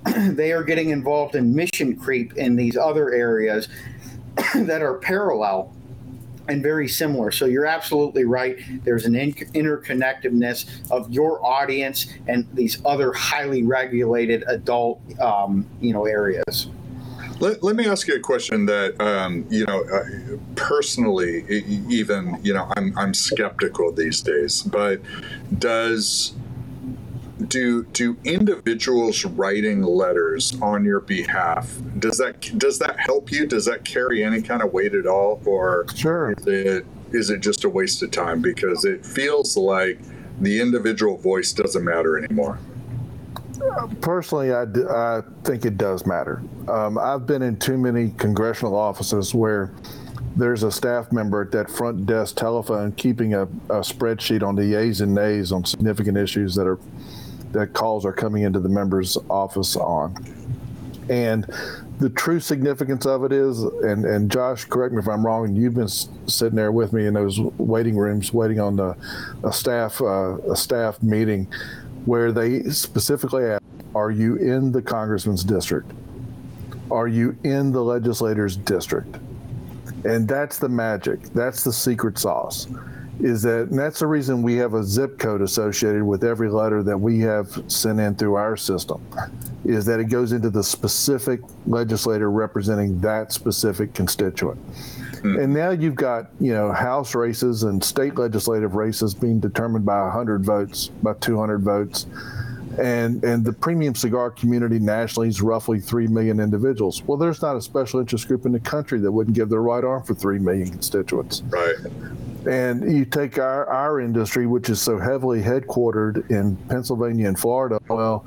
they are getting involved in mission creep in these other areas that are parallel and very similar. So you're absolutely right. There's an in- interconnectedness of your audience and these other highly regulated adult, um, you know, areas. Let, let me ask you a question that um, you know uh, personally even you know I'm I'm skeptical these days but does do do individuals writing letters on your behalf does that does that help you? Does that carry any kind of weight at all or sure. is it is it just a waste of time? Because it feels like the individual voice doesn't matter anymore. Personally I, I think it does matter. Um, i've been in too many congressional offices where there's a staff member at that front desk telephone keeping a, a spreadsheet on the yays and nays on significant issues that are that calls are coming into the member's office on. And the true significance of it is, and, and Josh, correct me if I'm wrong, you've been sitting there with me in those waiting rooms, waiting on the, a staff uh, a staff meeting, where they specifically ask, "Are you in the congressman's district? Are you in the legislator's district?" And that's the magic. That's the secret sauce is that and that's the reason we have a zip code associated with every letter that we have sent in through our system is that it goes into the specific legislator representing that specific constituent. Hmm. And now you've got you know house races and state legislative races being determined by 100 votes by 200 votes. And and the premium cigar community nationally is roughly 3 million individuals. Well there's not a special interest group in the country that wouldn't give their right arm for 3 million constituents. Right. And you take our, our industry, which is so heavily headquartered in Pennsylvania and Florida. Well,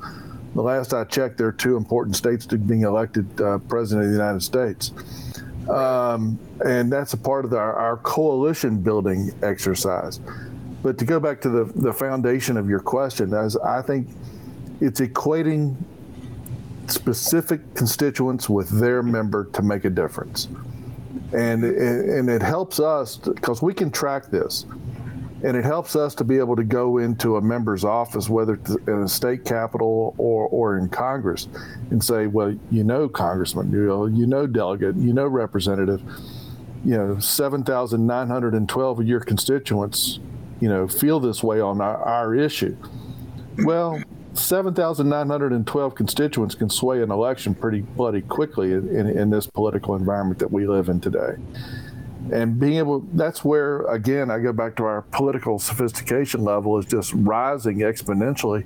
the last I checked, there are two important states to being elected uh, president of the United States. Um, and that's a part of our, our coalition building exercise. But to go back to the, the foundation of your question, as I think it's equating specific constituents with their member to make a difference and and it helps us because we can track this. And it helps us to be able to go into a member's office whether in a state capitol or or in congress and say well you know congressman you know, you know delegate you know representative you know 7912 of your constituents you know feel this way on our, our issue. Well 7,912 constituents can sway an election pretty bloody quickly in, in, in, this political environment that we live in today. And being able, that's where, again, I go back to our political sophistication level is just rising exponentially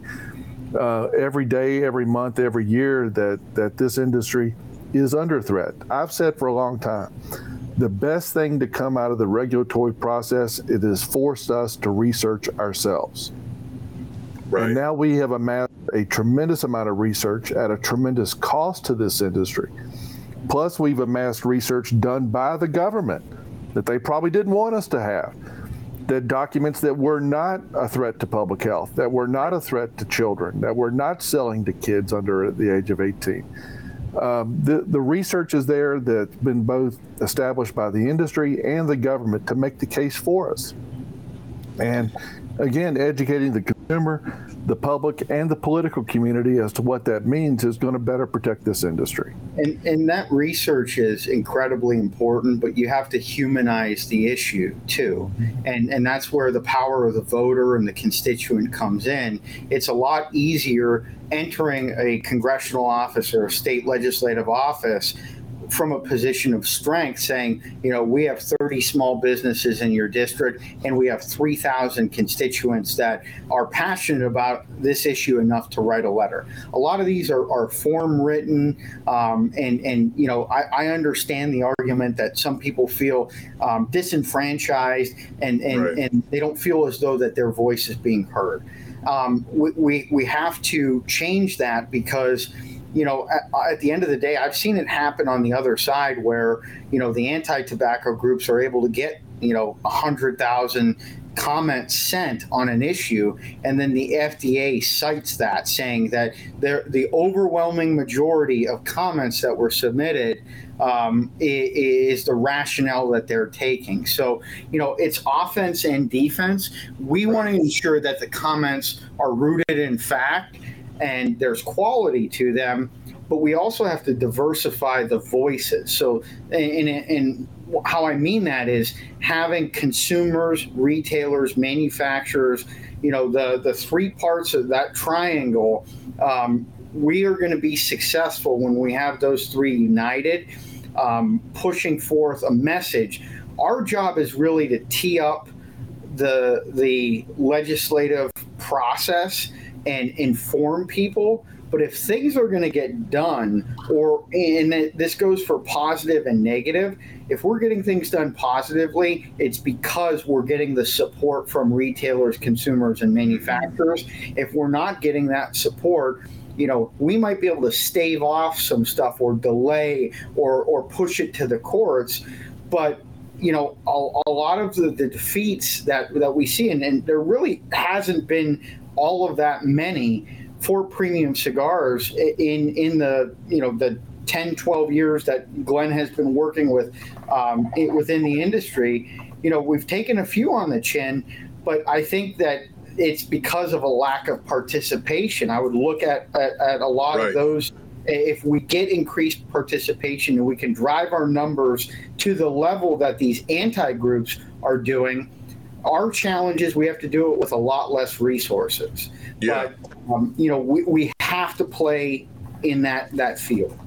uh, every day, every month, every year that, that this industry is under threat. I've said for a long time, the best thing to come out of the regulatory process, it has forced us to research ourselves. Right. And now we have amassed a tremendous amount of research at a tremendous cost to this industry. Plus, we've amassed research done by the government that they probably didn't want us to have. That documents that were not a threat to public health, that were not a threat to children, that were not selling to kids under the age of 18. Um, the, the research is there that's been both established by the industry and the government to make the case for us. And again, educating the consumer, the public, and the political community as to what that means is going to better protect this industry. And, and that research is incredibly important, but you have to humanize the issue too. And, and that's where the power of the voter and the constituent comes in. It's a lot easier entering a congressional office or a state legislative office from a position of strength saying, you know, we have 30 small businesses in your district and we have 3,000 constituents that are passionate about this issue enough to write a letter. A lot of these are, are form written, um, and, and, you know, I, I, understand the argument that some people feel um, disenfranchised and, and, right. and they don't feel as though that their voice is being heard. Um, we, we, we have to change that because you know, at, at, the end of the day, I've seen it happen on the other side where, you know, the anti tobacco groups are able to get, you know, 100,000 comments sent on an issue, and then the FDA cites that, saying that the overwhelming majority of comments that were submitted um, is the rationale that they're taking. So, you know, it's offense and defense. We want to ensure that the comments are rooted in fact and there's quality to them, but we also have to diversify the voices. So, in, in how I mean that is having consumers, retailers, manufacturers, you know, the, the three parts of that triangle. Um, we are going to be successful when we have those three united, um, pushing forth a message. Our job is really to tee up the the legislative process and inform people. But if things are going to get done, or and this goes for positive and negative, if we're getting things done positively, it's because we're getting the support from retailers, consumers, and manufacturers. If we're not getting that support, you know, we might be able to stave off some stuff or delay or or push it to the courts, but you know, a, a lot of the, the, defeats that that we see, and, and there really hasn't been all of that many for premium cigars in in the you know the 10 12 years that glenn has been working with um, it, within the industry you know we've taken a few on the chin but i think that it's because of a lack of participation i would look at at, at a lot right. of those if we get increased participation and we can drive our numbers to the level that these anti groups are doing our challenge is we have to do it with a lot less resources. Yeah. But, um, you know, we, we have to play in that, that field.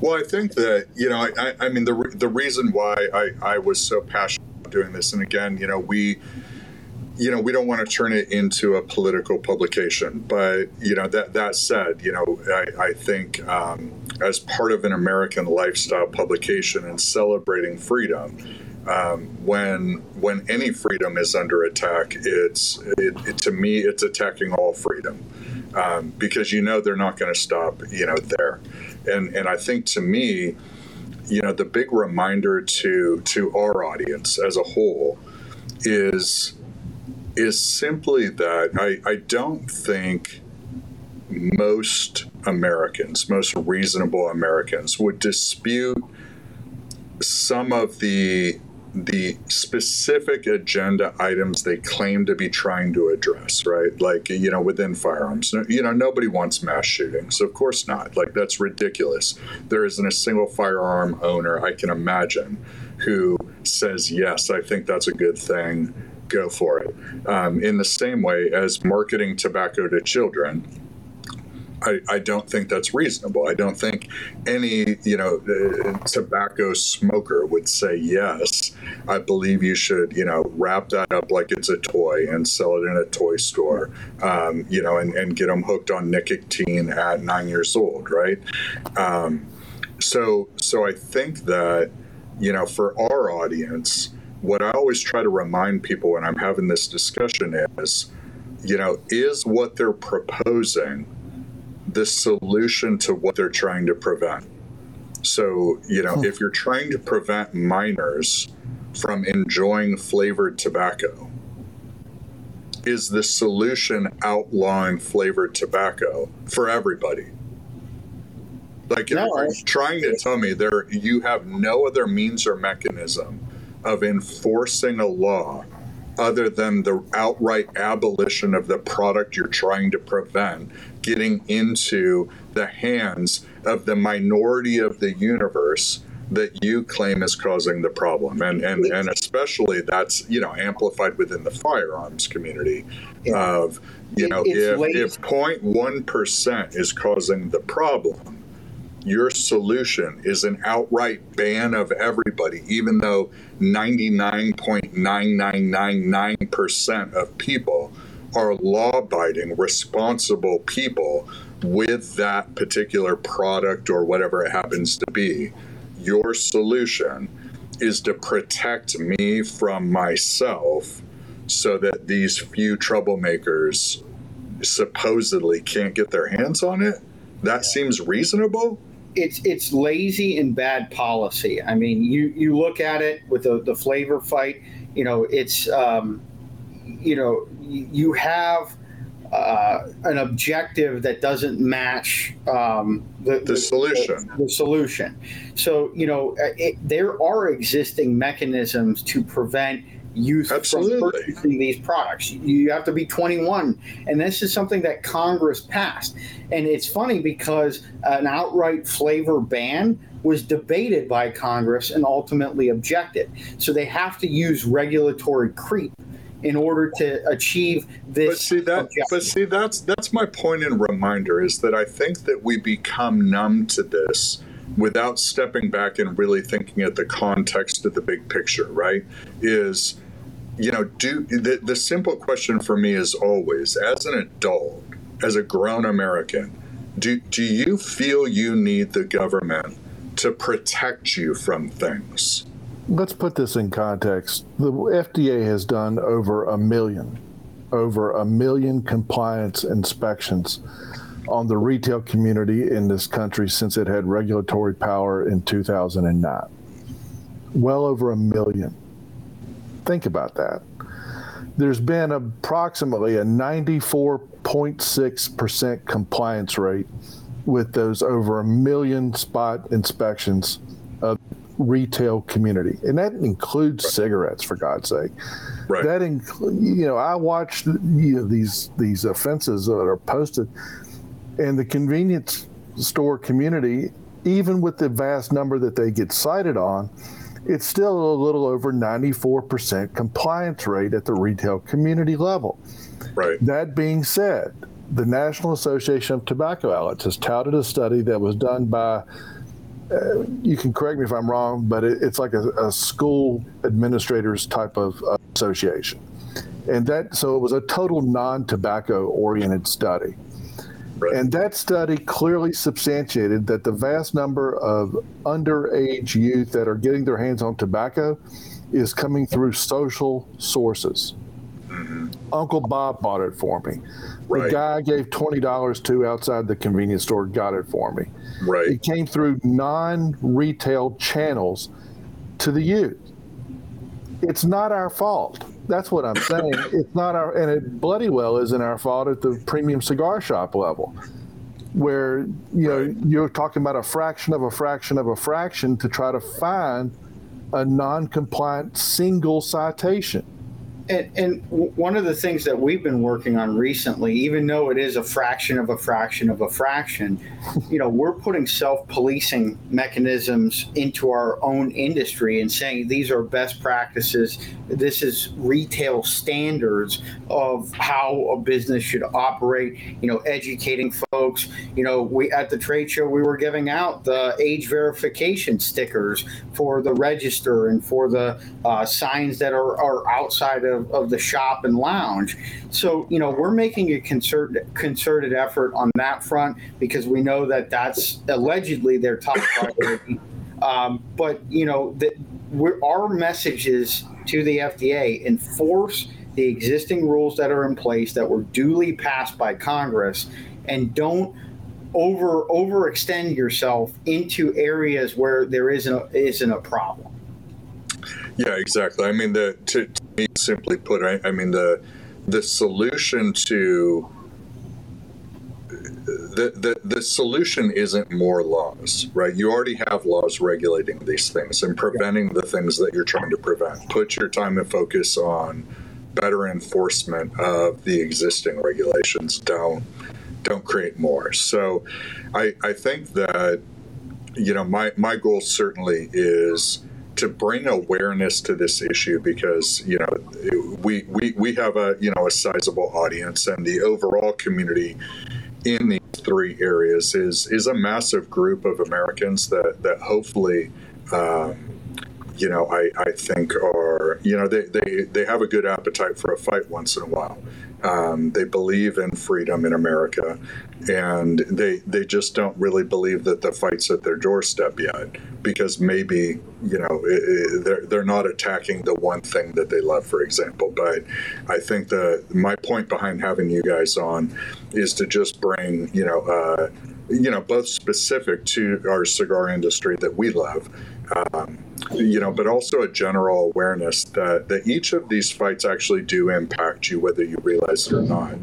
Well, I think that you know, I, I mean, the the reason why I, I was so passionate about doing this, and again, you know, we, you know, we don't want to turn it into a political publication, but you know, that that said, you know, I, I think um, as part of an American lifestyle publication and celebrating freedom. Um, when when any freedom is under attack, it's it, it, to me it's attacking all freedom. Um, because you know they're not going to stop you know there. And and I think to me, you know, the big reminder to to our audience as a whole is is simply that I, I don't think most Americans, most reasonable Americans, would dispute some of the the specific agenda items they claim to be trying to address, right? Like, you know, within firearms. You know, nobody wants mass shootings. Of course not. Like, that's ridiculous. There isn't a single firearm owner I can imagine who says, yes, I think that's a good thing. Go for it. Um, in the same way as marketing tobacco to children I, I don't think that's reasonable. I don't think any, you know, uh, tobacco smoker would say, yes, I believe you should, you know, wrap that up like it's a toy and sell it in a toy store, um, you know, and, and get them hooked on nicotine at nine years old, right? Um, so, so I think that, you know, for our audience, what I always try to remind people when I'm having this discussion is, you know, is what they're proposing the solution to what they're trying to prevent. So, you know, hmm. if you're trying to prevent minors from enjoying flavored tobacco, is the solution outlawing flavored tobacco for everybody? Like, no, are you trying to tell me there you have no other means or mechanism of enforcing a law other than the outright abolition of the product you're trying to prevent getting into the hands of the minority of the universe that you claim is causing the problem and and, and especially that's you know amplified within the firearms community yeah. of you know if, if 0.1% is causing the problem your solution is an outright ban of everybody, even though 99.9999% of people are law abiding, responsible people with that particular product or whatever it happens to be. Your solution is to protect me from myself so that these few troublemakers supposedly can't get their hands on it. That seems reasonable it's it's lazy and bad policy. I mean, you you look at it with the the flavor fight. You know, it's um, you know you have uh, an objective that doesn't match um, the, the, solution. The, the, solution. So you know, it, there are existing mechanisms to prevent youth Absolutely. from purchasing these products. You have to be 21, and this is something that Congress passed. And it's funny because an outright flavor ban was debated by Congress and ultimately objected. So they have to use regulatory creep in order to achieve this. But see that. Objective. But see that's that's my point and reminder is that I think that we become numb to this without stepping back and really thinking at the context of the big picture. Right? Is you know, do the, the simple question for me is always, as an adult, as a grown American, do, do you feel you need the government to protect you from things? Let's put this in context. The FDA has done over a million, over a million compliance inspections on the retail community in this country since it had regulatory power in 2009. Well over a million think about that. There's been approximately a 94.6% compliance rate with those over a million spot inspections of retail community, and that includes right. cigarettes, for God's sake. Right. That includes, you know, I watch you know, these these offenses that are posted, and the convenience store community, even with the vast number that they get cited on, it's still a little over 94% compliance rate at the retail community level. Right. That being said, the National Association of Tobacco Outlets has touted a study that was done by, uh, you can correct me if I'm wrong, but it, it's like a, a, school administrators type of uh, association. And that, so it was a total non tobacco oriented study. Right. And that study clearly substantiated that the vast number of underage youth that are getting their hands on tobacco is coming through social sources. Mm-hmm. Uncle Bob bought it for me. Right. The guy I gave twenty dollars to outside the convenience store got it for me. Right. It came through non-retail channels to the youth. It's not our fault. That's what I'm saying. it's not our, and it bloody well isn't our fault at the premium cigar shop level, where you know you're talking about a fraction of a fraction of a fraction to try to find a non-compliant single citation. And, and one of the things that we've been working on recently, even though it is a fraction of a fraction of a fraction, you know, we're putting self-policing mechanisms into our own industry and saying these are best practices. This is retail standards of how a business should operate. You know, educating folks. You know, we at the trade show we were giving out the age verification stickers for the register and for the uh, signs that are, are outside of of, of the shop and lounge. So, you know, we're making a concerted, concerted effort on that front because we know that that's allegedly their top priority. Um, but, you know, that our message is to the FDA enforce the existing rules that are in place that were duly passed by Congress and don't over overextend yourself into areas where there isn't a, isn't a problem. Yeah, exactly. I mean, the to, to me, simply put, I, I mean the the solution to the, the, the solution isn't more laws, right? You already have laws regulating these things and preventing the things that you're trying to prevent. Put your time and focus on better enforcement of the existing regulations. Don't don't create more. So, I I think that you know my my goal certainly is to bring awareness to this issue because you know we, we we have a you know a sizable audience and the overall community in these three areas is is a massive group of Americans that that hopefully um, you know I, I think are you know they, they they have a good appetite for a fight once in a while um, they believe in freedom in America, and they they just don't really believe that the fight's at their doorstep yet because maybe you know it, it, they're they're not attacking the one thing that they love, for example. But I think the my point behind having you guys on is to just bring you know. Uh, you know, both specific to our cigar industry that we love, you know, but also a general awareness that, that each of these fights actually do impact you, whether you realize it or not.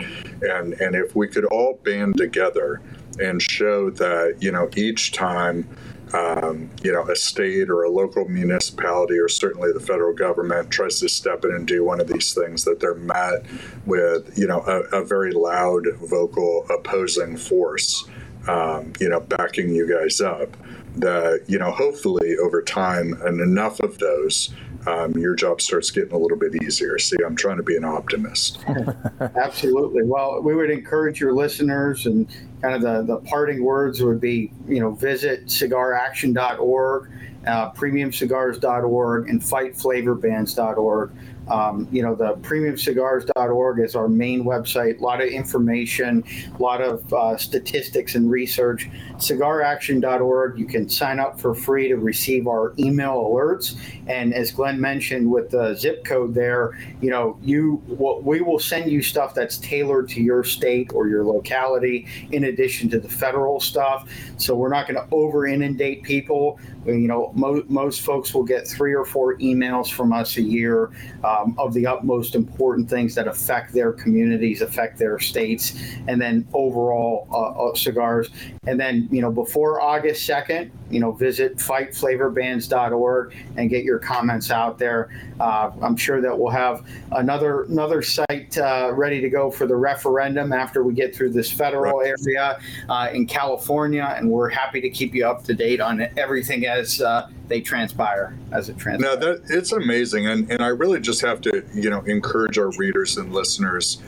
And and if we could all band together and show that you know each time. Um, you know, a state or a local municipality, or certainly the federal government, tries to step in and do one of these things, that they're met with, you know, a, a very loud, vocal opposing force, um, you know, backing you guys up that you know hopefully over time and enough of those um, your job starts getting a little bit easier. See i'm trying to be an optimist. Absolutely. Well we would encourage your listeners and kind of the, the parting words would be you know visit cigaraction.org uh, premiumcigars.org and fightflavorbans.org um, you know, the premiumcigars.org is our main website. A lot of information, a lot of uh, statistics and research. Cigaraction.org, you can sign up for free to receive our email alerts. And as Glenn mentioned with the zip code there, you know, you we will send you stuff that's tailored to your state or your locality in addition to the federal stuff. So we're not going to over inundate people. You know, mo- most folks will get three or four emails from us a year. Um, of the utmost important things that affect their communities, affect their states, and then overall uh, uh, cigars. And then, you know, before August 2nd, you know, visit fightflavorbans.org and get your comments out there. Uh, I'm sure that we'll have another another site uh, ready to go for the referendum after we get through this federal right. area uh, in California, and we're happy to keep you up to date on everything as uh, they transpire as it transpires. Now that it's amazing, and and I really just have to you know encourage our readers and listeners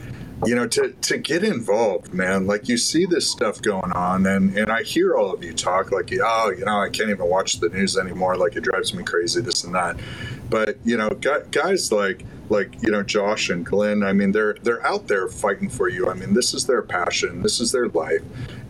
you know to to get involved man. Like you see this stuff going on and and i hear all of you talk like oh you know i can't even watch the news anymore like it drives me crazy this and that. But you know guys like like you know josh and glenn i mean they're they're out there fighting for you. I mean this is their passion. This is their life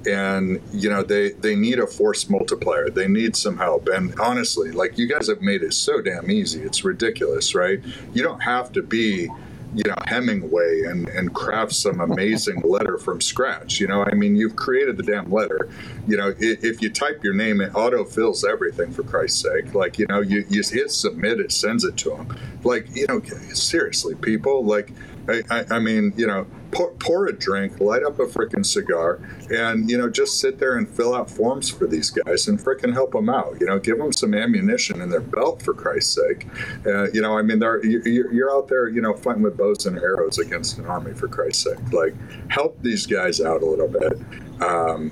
and you know they they need a force multiplier they need some help and honestly like you guys have made it so damn easy it's ridiculous right you don't have to be you know Hemingway and and craft some amazing letter from scratch. You know, I mean, you've created the damn letter. You know, if, if you type your name, it auto fills everything for Christ's sake. Like you know, you you hit submit, it sends it to them. Like you know, seriously, people like I, I, I mean, you know, pour, pour, a drink, light up a freaking cigar, and you know, just sit there and fill out forms for these guys and freaking help them out. You know, give them some ammunition in their belt for Christ's sake. Uh, you know, I mean, they're, you're out there, you know, fighting with bows and arrows against an army for Christ's sake. Like, help these guys out a little bit. Um,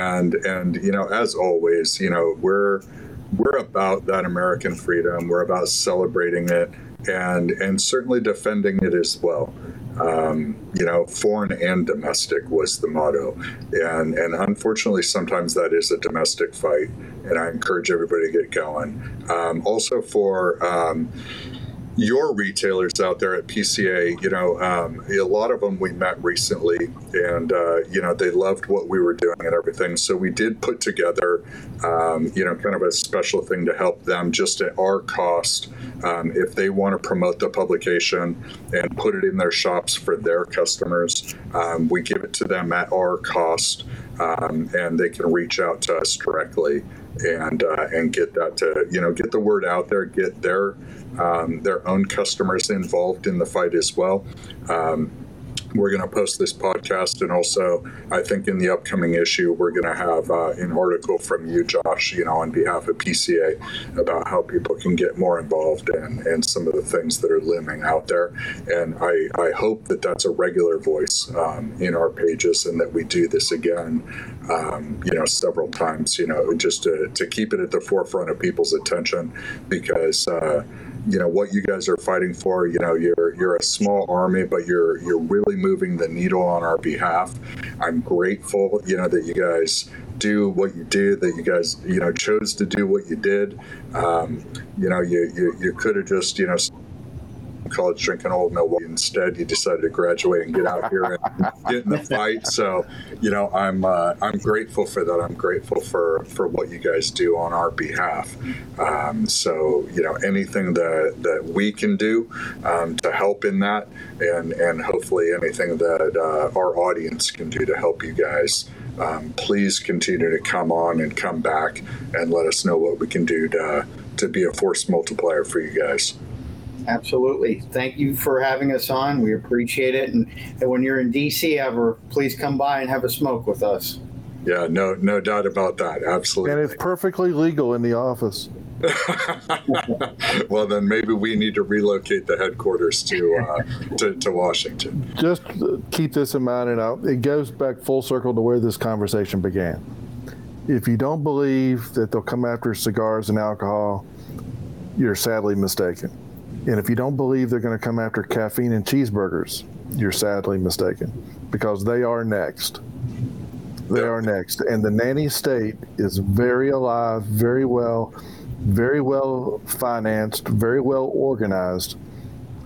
and and you know, as always, you know, we're we're about that American freedom. We're about celebrating it and and certainly defending it as well. Um, you know, foreign and domestic was the motto, and and unfortunately, sometimes that is a domestic fight, and I encourage everybody to get going. Um, also for um, your retailers out there at PCA, you know, um, a lot of them we met recently, and uh, you know they loved what we were doing and everything. So we did put together, um, you know, kind of a special thing to help them just at our cost, um, if they want to promote the publication and put it in their shops for their customers. Um, we give it to them at our cost, um, and they can reach out to us directly and uh, and get that to you know get the word out there, get their um, their own customers involved in the fight as well. Um, we're going to post this podcast, and also I think in the upcoming issue we're going to have uh, an article from you, Josh, you know, on behalf of PCA about how people can get more involved and and some of the things that are looming out there. And I I hope that that's a regular voice um, in our pages, and that we do this again, um, you know, several times, you know, just to to keep it at the forefront of people's attention, because. Uh, you know what you guys are fighting for. You know, you're you're a small army, but you're you're really moving the needle on our behalf. I'm grateful, you know, that you guys do what you do, that you guys, you know, chose to do what you did. Um, you know, you you, you could have just, you know college drinking old Milwaukee. Instead, you decided to graduate and get out here and get in the fight. So, you know, I'm uh, I'm grateful for that. I'm grateful for for what you guys do on our behalf. Um, so, you know, anything that that we can do um, to help in that, and and hopefully anything that uh, our audience can do to help you guys. Um, please continue to come on and come back and let us know what we can do to to be a force multiplier for you guys. Absolutely. Thank you for having us on. We appreciate it. And, and when you're in DC ever, please come by and have a smoke with us. Yeah, no, no doubt about that. Absolutely. And it's perfectly legal in the office. well, then maybe we need to relocate the headquarters to uh, to, to, Washington. Just keep this in mind, and I'll, it goes back full circle to where this conversation began. If you don't believe that they'll come after cigars and alcohol, you're sadly mistaken. And if you don't believe they're going to come after caffeine and cheeseburgers, you're sadly mistaken because they are next. They are next. And the nanny state is very alive, very well, very well financed, very well organized.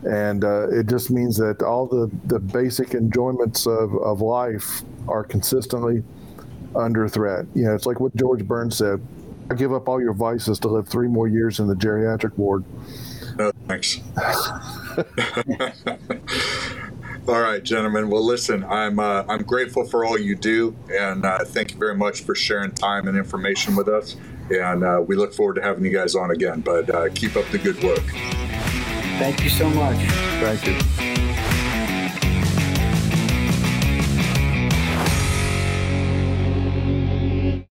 And uh, it just means that all the, the basic enjoyments of, of life are consistently under threat. You know, it's like what George Burns said I give up all your vices to live three more years in the geriatric ward. No, thanks. all right, gentlemen. Well, listen, I'm uh, I'm grateful for all you do, and uh, thank you very much for sharing time and information with us. And uh, we look forward to having you guys on again. But uh, keep up the good work. Thank you so much. Thank you.